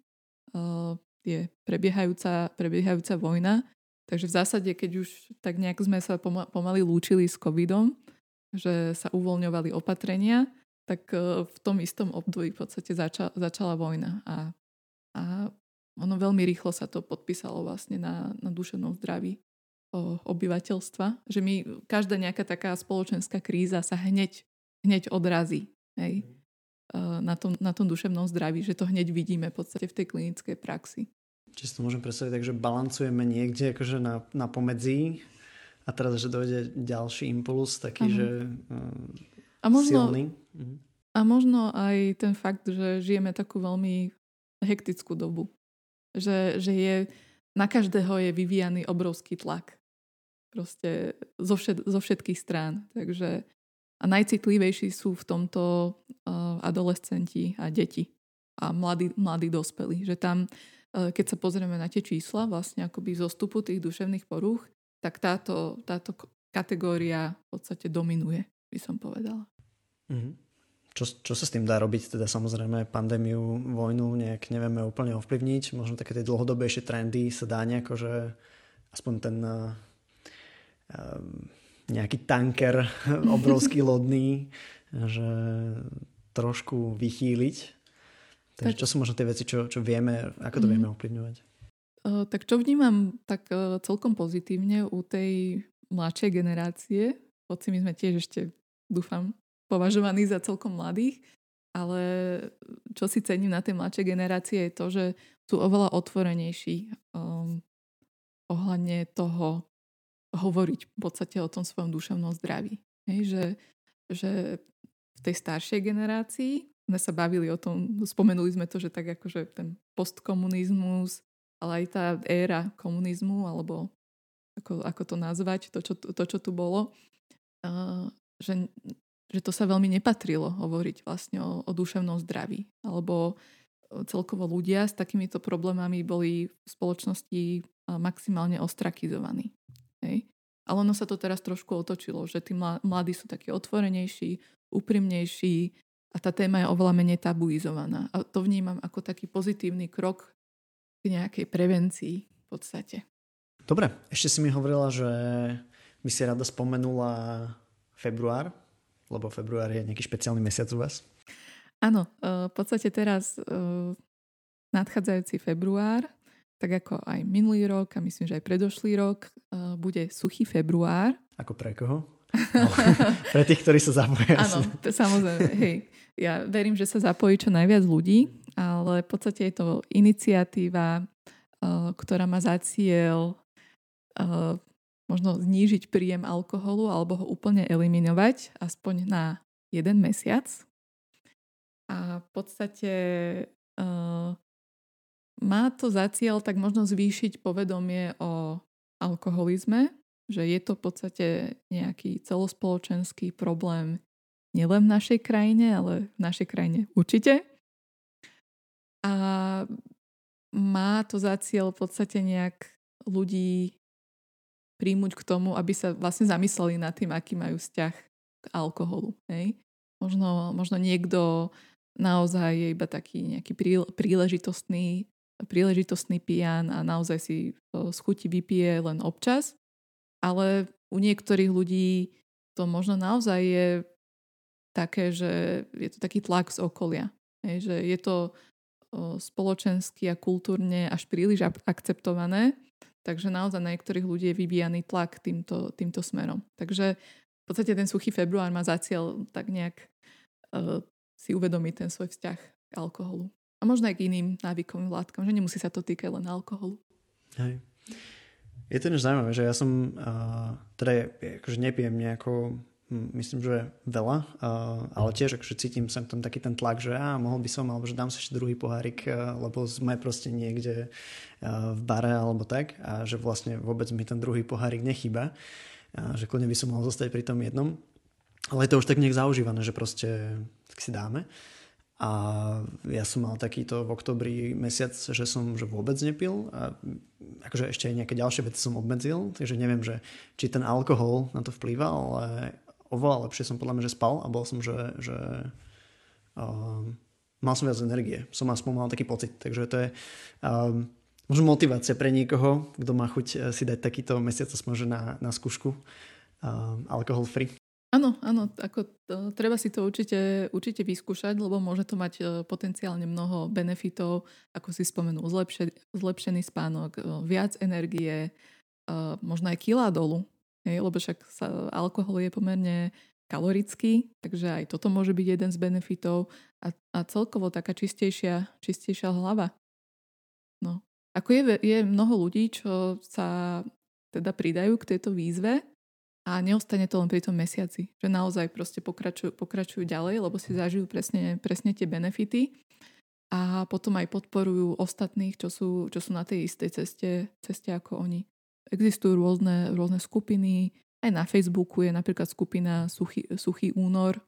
uh, je prebiehajúca, prebiehajúca vojna. Takže v zásade, keď už tak nejak sme sa pomaly lúčili s covidom, že sa uvoľňovali opatrenia, tak v tom istom období v podstate zača, začala vojna. A, a ono veľmi rýchlo sa to podpísalo vlastne na, na duševnom zdraví obyvateľstva, že my, každá nejaká taká spoločenská kríza sa hneď hneď odrazí hej, mhm. na, tom, na tom duševnom zdraví, že to hneď vidíme v podstate v tej klinickej praxi. Či si to môžem predstaviť tak, že balancujeme niekde akože na, na pomedzi a teraz, že dojde ďalší impuls, taký, uh-huh. že uh, a možno, silný. Uh-huh. A možno aj ten fakt, že žijeme takú veľmi hektickú dobu. Že, že je, na každého je vyvíjaný obrovský tlak. Proste zo, všet, zo všetkých strán. Takže a najcitlivejší sú v tomto uh, adolescenti a deti a mladí, mladí dospelí. Že tam, uh, keď sa pozrieme na tie čísla vlastne akoby zostupu tých duševných porúch, tak táto, táto kategória v podstate dominuje, by som povedala. Mm-hmm. Čo, čo sa s tým dá robiť? Teda samozrejme pandémiu, vojnu nejak nevieme úplne ovplyvniť. Možno také tie dlhodobejšie trendy sa dá nejako, že aspoň ten uh, um, nejaký tanker obrovský lodný, že trošku vychýliť. Takže čo sú možno tie veci, čo, čo vieme, ako to mm. vieme ovplyvňovať? Uh, tak čo vnímam tak uh, celkom pozitívne u tej mladšej generácie, hoci my sme tiež ešte, dúfam, považovaní za celkom mladých, ale čo si cením na tej mladšej generácie je to, že sú oveľa otvorenejší um, ohľadne toho, hovoriť v podstate o tom svojom duševnom zdraví. Hej, že, že v tej staršej generácii sme sa bavili o tom, spomenuli sme to, že tak akože ten postkomunizmus, ale aj tá éra komunizmu, alebo ako, ako to nazvať, to čo, to, čo tu bolo, uh, že, že to sa veľmi nepatrilo hovoriť vlastne o, o duševnom zdraví. Alebo celkovo ľudia s takýmito problémami boli v spoločnosti maximálne ostrakizovaní. Hej. Ale ono sa to teraz trošku otočilo, že tí mladí sú takí otvorenejší, úprimnejší a tá téma je oveľa menej tabuizovaná. A to vnímam ako taký pozitívny krok k nejakej prevencii v podstate. Dobre, ešte si mi hovorila, že by si rada spomenula február, lebo február je nejaký špeciálny mesiac u vás. Áno, e, v podstate teraz e, nadchádzajúci február tak ako aj minulý rok a myslím, že aj predošlý rok, uh, bude suchý február. Ako pre koho? No, pre tých, ktorí sa zapoja. Áno, samozrejme. Hej. Ja verím, že sa zapojí čo najviac ľudí, ale v podstate je to iniciatíva, ktorá má za cieľ možno znížiť príjem alkoholu alebo ho úplne eliminovať aspoň na jeden mesiac. A v podstate uh, má to za cieľ tak možno zvýšiť povedomie o alkoholizme, že je to v podstate nejaký celospoločenský problém nielen v našej krajine, ale v našej krajine určite. A má to za cieľ v podstate nejak ľudí príjmuť k tomu, aby sa vlastne zamysleli nad tým, aký majú vzťah k alkoholu. Hej? Možno, možno niekto naozaj je iba taký nejaký príležitostný príležitostný pijan a naozaj si z chuti vypije len občas. Ale u niektorých ľudí to možno naozaj je také, že je to taký tlak z okolia. Hej, že je to spoločensky a kultúrne až príliš akceptované, takže naozaj na niektorých ľudí je vyvíjaný tlak týmto, týmto smerom. Takže v podstate ten suchý február má za cieľ tak nejak uh, si uvedomiť ten svoj vzťah k alkoholu. A možno aj k iným návykovým látkom, že nemusí sa to týkať len alkoholu. Hej. Je to než zaujímavé, že ja som uh, teda akože nepijem nejako myslím, že veľa, ale tiež akože cítim sem tam taký ten tlak, že á, mohol by som, alebo že dám si ešte druhý pohárik, lebo sme proste niekde v bare alebo tak a že vlastne vôbec mi ten druhý pohárik nechýba že kľudne by som mohol zostať pri tom jednom. Ale je to už tak nejak zaužívané, že proste tak si dáme. A ja som mal takýto v oktobri mesiac, že som že vôbec nepil a akože ešte aj nejaké ďalšie veci som obmedzil, takže neviem, že či ten alkohol na to vplýva, ale oveľa lepšie som podľa mňa, že spal a bol som, že, že uh, mal som viac energie, som aspoň mal taký pocit, takže to je um, možno motivácia pre niekoho, kto má chuť si dať takýto mesiac aspoň, na, na skúšku uh, alkohol free. Áno, áno, ako to, treba si to určite, určite vyskúšať, lebo môže to mať e, potenciálne mnoho benefitov, ako si spomenul, zlepše, zlepšený spánok, e, viac energie, možno aj kila dolu, hej, lebo však sa, alkohol je pomerne kalorický, takže aj toto môže byť jeden z benefitov a, a celkovo taká čistejšia, čistejšia hlava. No. Ako je, je mnoho ľudí, čo sa teda pridajú k tejto výzve, a neostane to len pri tom mesiaci, že naozaj proste pokračujú, pokračujú ďalej, lebo si zažijú presne, presne tie benefity a potom aj podporujú ostatných, čo sú, čo sú na tej istej ceste, ceste ako oni. Existujú rôzne, rôzne skupiny, aj na Facebooku je napríklad skupina Suchý, Suchý únor,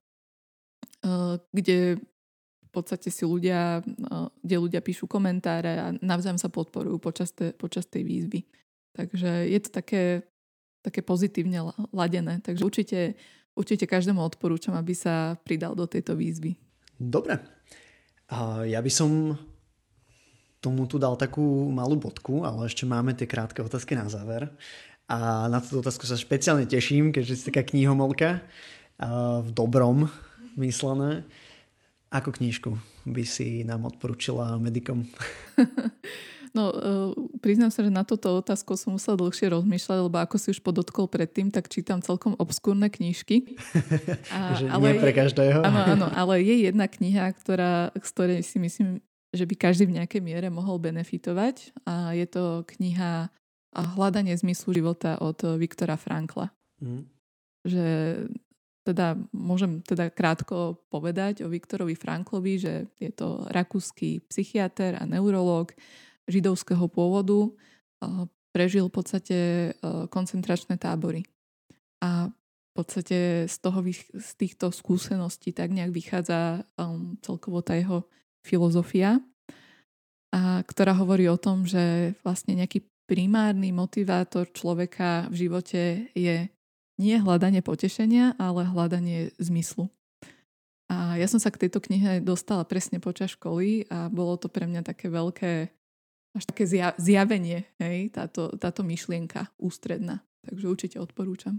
eh, kde v podstate si ľudia, eh, kde ľudia píšu komentáre a navzájom sa podporujú počas, te, počas tej výzvy. Takže je to také také pozitívne ladené. Takže určite, určite každému odporúčam, aby sa pridal do tejto výzvy. Dobre. Ja by som tomu tu dal takú malú bodku, ale ešte máme tie krátke otázky na záver. A na túto otázku sa špeciálne teším, keďže si taká knihomolka v dobrom myslené. Ako knižku by si nám odporúčila medikom? No, uh, priznám sa, že na toto otázku som musela dlhšie rozmýšľať, lebo ako si už podotkol predtým, tak čítam celkom obskúrne knižky. A, že ale nie pre každého. Áno, áno, ale je jedna kniha, ktorá, z ktorej si myslím, že by každý v nejakej miere mohol benefitovať. A je to kniha Hľadanie zmyslu života od Viktora Frankla. Mm. Že teda môžem teda krátko povedať o Viktorovi Franklovi, že je to rakúsky psychiatr a neurológ, židovského pôvodu, prežil v podstate koncentračné tábory. A v podstate z, toho, z týchto skúseností tak nejak vychádza um, celkovo tá jeho filozofia, a ktorá hovorí o tom, že vlastne nejaký primárny motivátor človeka v živote je nie hľadanie potešenia, ale hľadanie zmyslu. A ja som sa k tejto knihe dostala presne počas školy a bolo to pre mňa také veľké až také zjavenie, hej, táto, táto myšlienka ústredná. Takže určite odporúčam.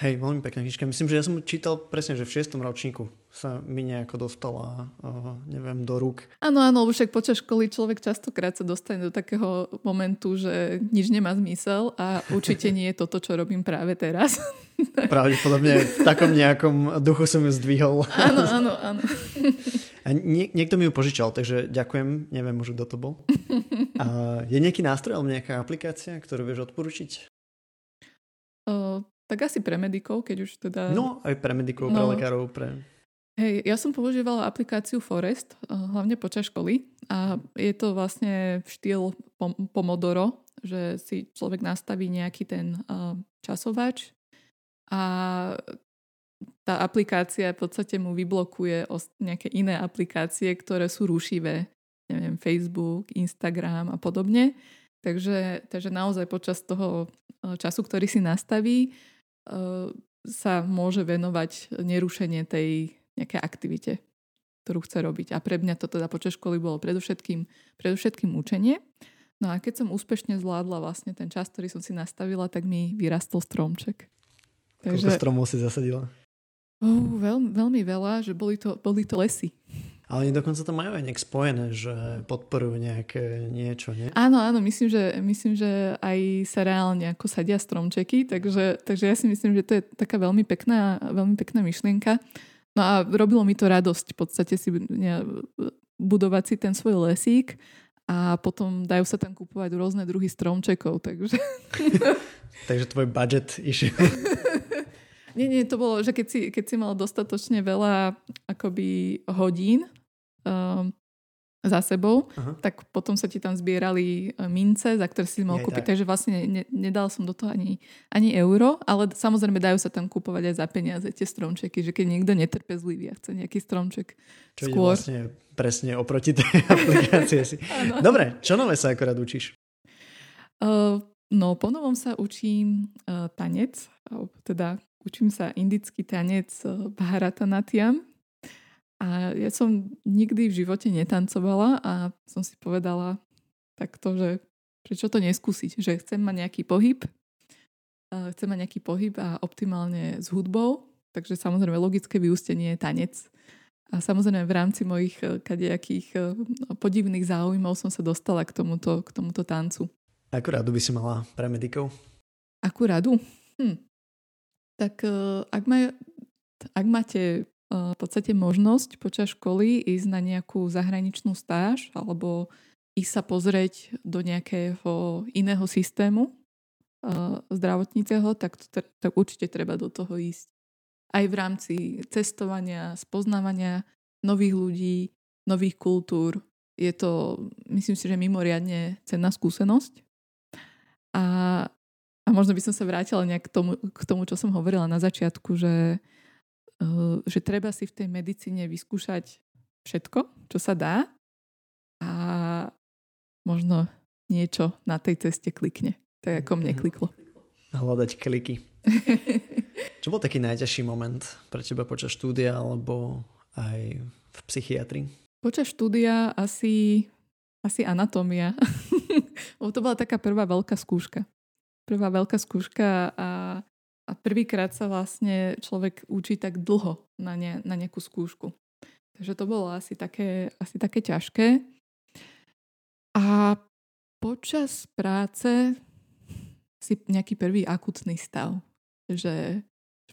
Hej, veľmi pekná knižka. Myslím, že ja som čítal presne, že v šiestom ročníku sa mi nejako dostala, uh, neviem, do rúk. Áno, áno, lebo však počas školy človek častokrát sa dostane do takého momentu, že nič nemá zmysel a určite nie je toto, čo robím práve teraz. Pravdepodobne v takom nejakom duchu som ju zdvihol. Áno, áno, áno. A nie, niekto mi ju požičal, takže ďakujem, neviem už, kto to bol. A je nejaký nástroj alebo nejaká aplikácia, ktorú vieš odporučiť? Uh, tak asi pre medikov, keď už teda... No, aj pre medikov, no. pre lekárov, pre... Hej, ja som používala aplikáciu Forest, hlavne počas školy a je to vlastne štýl Pomodoro, že si človek nastaví nejaký ten uh, časovač a tá aplikácia v podstate mu vyblokuje nejaké iné aplikácie, ktoré sú rušivé. Neviem, Facebook, Instagram a podobne. Takže, takže naozaj počas toho e, času, ktorý si nastaví, sa môže venovať nerušenie tej nejakej aktivite, ktorú chce robiť. A pre mňa to teda počas školy bolo predovšetkým, predovšetkým učenie. No a keď som úspešne zvládla vlastne ten čas, ktorý som si nastavila, tak mi vyrastol stromček. Takže... Koľko stromov si zasadila? Oh, veľmi, veľmi veľa, že boli to, boli to lesy. Ale oni dokonca to majú aj nejak spojené, že podporujú nejaké niečo, nie? Áno, áno, myslím, že, myslím, že aj sa reálne ako sadia stromčeky, takže, takže ja si myslím, že to je taká veľmi pekná, veľmi pekná myšlienka. No a robilo mi to radosť v podstate si budovať si ten svoj lesík a potom dajú sa tam kúpovať rôzne druhy stromčekov, takže... takže tvoj budget išiel. Nie, nie, to bolo, že keď si, keď si mal dostatočne veľa akoby hodín um, za sebou, Aha. tak potom sa ti tam zbierali e, mince, za ktoré si mohol kúpiť. Tak. Takže vlastne ne, nedal som do toho ani, ani euro, ale samozrejme dajú sa tam kúpovať aj za peniaze tie stromčeky, že keď niekto netrpezlivý a chce nejaký stromček čo skôr. vlastne presne oproti tej aplikácie si. Dobre, čo nové sa akorát učíš? Uh, no, po novom sa učím uh, tanec, teda učím sa indický tanec uh, Bharatanatyam, a ja som nikdy v živote netancovala a som si povedala takto, že prečo to neskúsiť, že chcem mať nejaký pohyb, chcem mať nejaký pohyb a optimálne s hudbou, takže samozrejme logické vyústenie je tanec. A samozrejme v rámci mojich e, kadejakých e, podivných záujmov som sa dostala k tomuto, k tomuto tancu. Akú radu by si mala pre medikov? Akú radu? Hm. Tak e, ak, maj, ak máte v podstate možnosť počas školy ísť na nejakú zahraničnú stáž alebo ísť sa pozrieť do nejakého iného systému zdravotníceho, tak, tak určite treba do toho ísť. Aj v rámci cestovania, spoznávania nových ľudí, nových kultúr. Je to, myslím si, že mimoriadne cenná skúsenosť. A, a možno by som sa vrátila nejak k tomu, k tomu, čo som hovorila na začiatku, že že treba si v tej medicíne vyskúšať všetko, čo sa dá a možno niečo na tej ceste klikne. Tak ako mne mhm. kliklo. Hľadať kliky. čo bol taký najťažší moment pre teba počas štúdia alebo aj v psychiatrii? Počas štúdia asi, asi anatómia. to bola taká prvá veľká skúška. Prvá veľká skúška a a prvýkrát sa vlastne človek učí tak dlho na, ne, na nejakú skúšku. Takže to bolo asi také, asi také ťažké. A počas práce si nejaký prvý akutný stav, že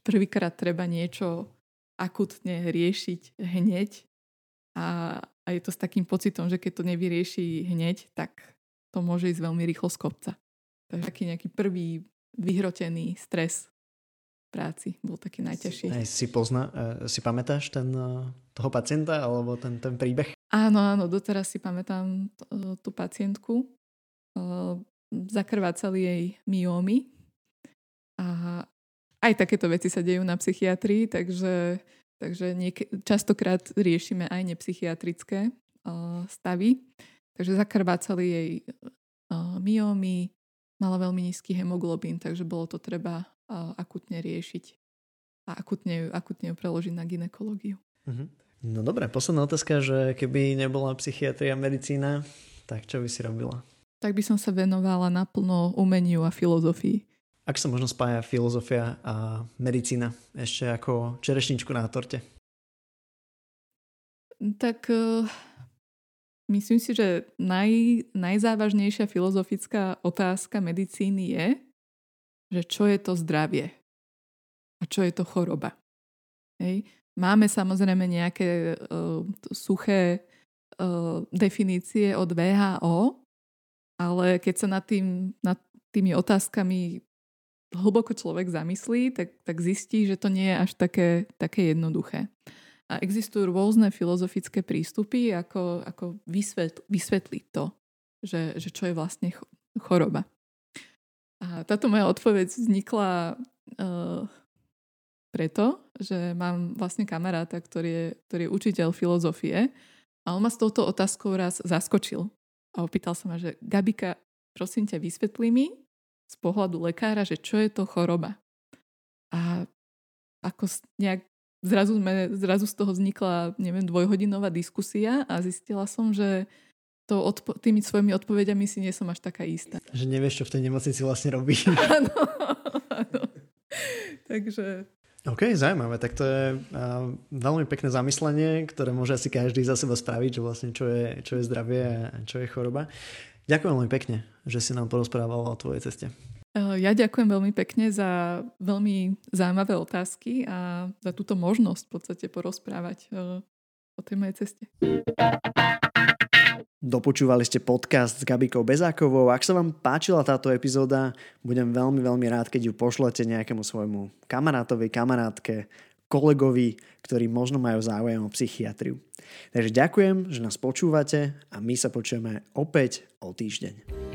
prvýkrát treba niečo akutne riešiť hneď a, a je to s takým pocitom, že keď to nevyrieši hneď, tak to môže ísť veľmi rýchlo z kopca. Takže taký nejaký prvý vyhrotený stres práci bol taký najťažší. Aj si, pozna, uh, si pamätáš ten, uh, toho pacienta alebo ten, ten príbeh? Áno, áno, doteraz si pamätám uh, tú pacientku. Zakrvácali jej myómy a aj takéto veci sa dejú na psychiatrii, takže, takže niek- častokrát riešime aj nepsychiatrické stavy. Takže zakrvácali jej myómy, mala veľmi nízky hemoglobín, takže bolo to treba akutne riešiť a akutne ju, akutne ju preložiť na ginekológiu. Uh-huh. No dobre, posledná otázka, že keby nebola psychiatria medicína, tak čo by si robila? Tak by som sa venovala naplno umeniu a filozofii. Ak sa možno spája filozofia a medicína ešte ako čerešničku na torte? Tak uh, myslím si, že naj, najzávažnejšia filozofická otázka medicíny je, že čo je to zdravie a čo je to choroba. Hej. Máme samozrejme nejaké uh, suché uh, definície od VHO, ale keď sa nad, tým, nad tými otázkami hlboko človek zamyslí, tak, tak zistí, že to nie je až také, také jednoduché. A existujú rôzne filozofické prístupy, ako, ako vysvetl, vysvetliť to, že, že čo je vlastne choroba. A táto moja odpoveď vznikla uh, preto, že mám vlastne kamaráta, ktorý je, ktorý je učiteľ filozofie a on ma s touto otázkou raz zaskočil. A opýtal sa ma, že Gabika, prosím ťa, vysvetlí mi z pohľadu lekára, že čo je to choroba. A ako nejak zrazu, zrazu z toho vznikla, neviem, dvojhodinová diskusia a zistila som, že to odpo- tými svojimi odpovediami si nie som až taká istá. Že nevieš, čo v tej nemocnici vlastne robí. Áno, áno. Takže... OK, zaujímavé. Tak to je uh, veľmi pekné zamyslenie, ktoré môže asi každý za seba spraviť, že vlastne čo je, čo je zdravie a čo je choroba. Ďakujem veľmi pekne, že si nám porozprával o tvojej ceste. Ja ďakujem veľmi pekne za veľmi zaujímavé otázky a za túto možnosť v podstate porozprávať o tej mojej ceste. Dopočúvali ste podcast s Gabikou Bezákovou. Ak sa vám páčila táto epizóda, budem veľmi, veľmi rád, keď ju pošlete nejakému svojmu kamarátovi, kamarátke, kolegovi, ktorí možno majú záujem o psychiatriu. Takže ďakujem, že nás počúvate a my sa počujeme opäť o týždeň.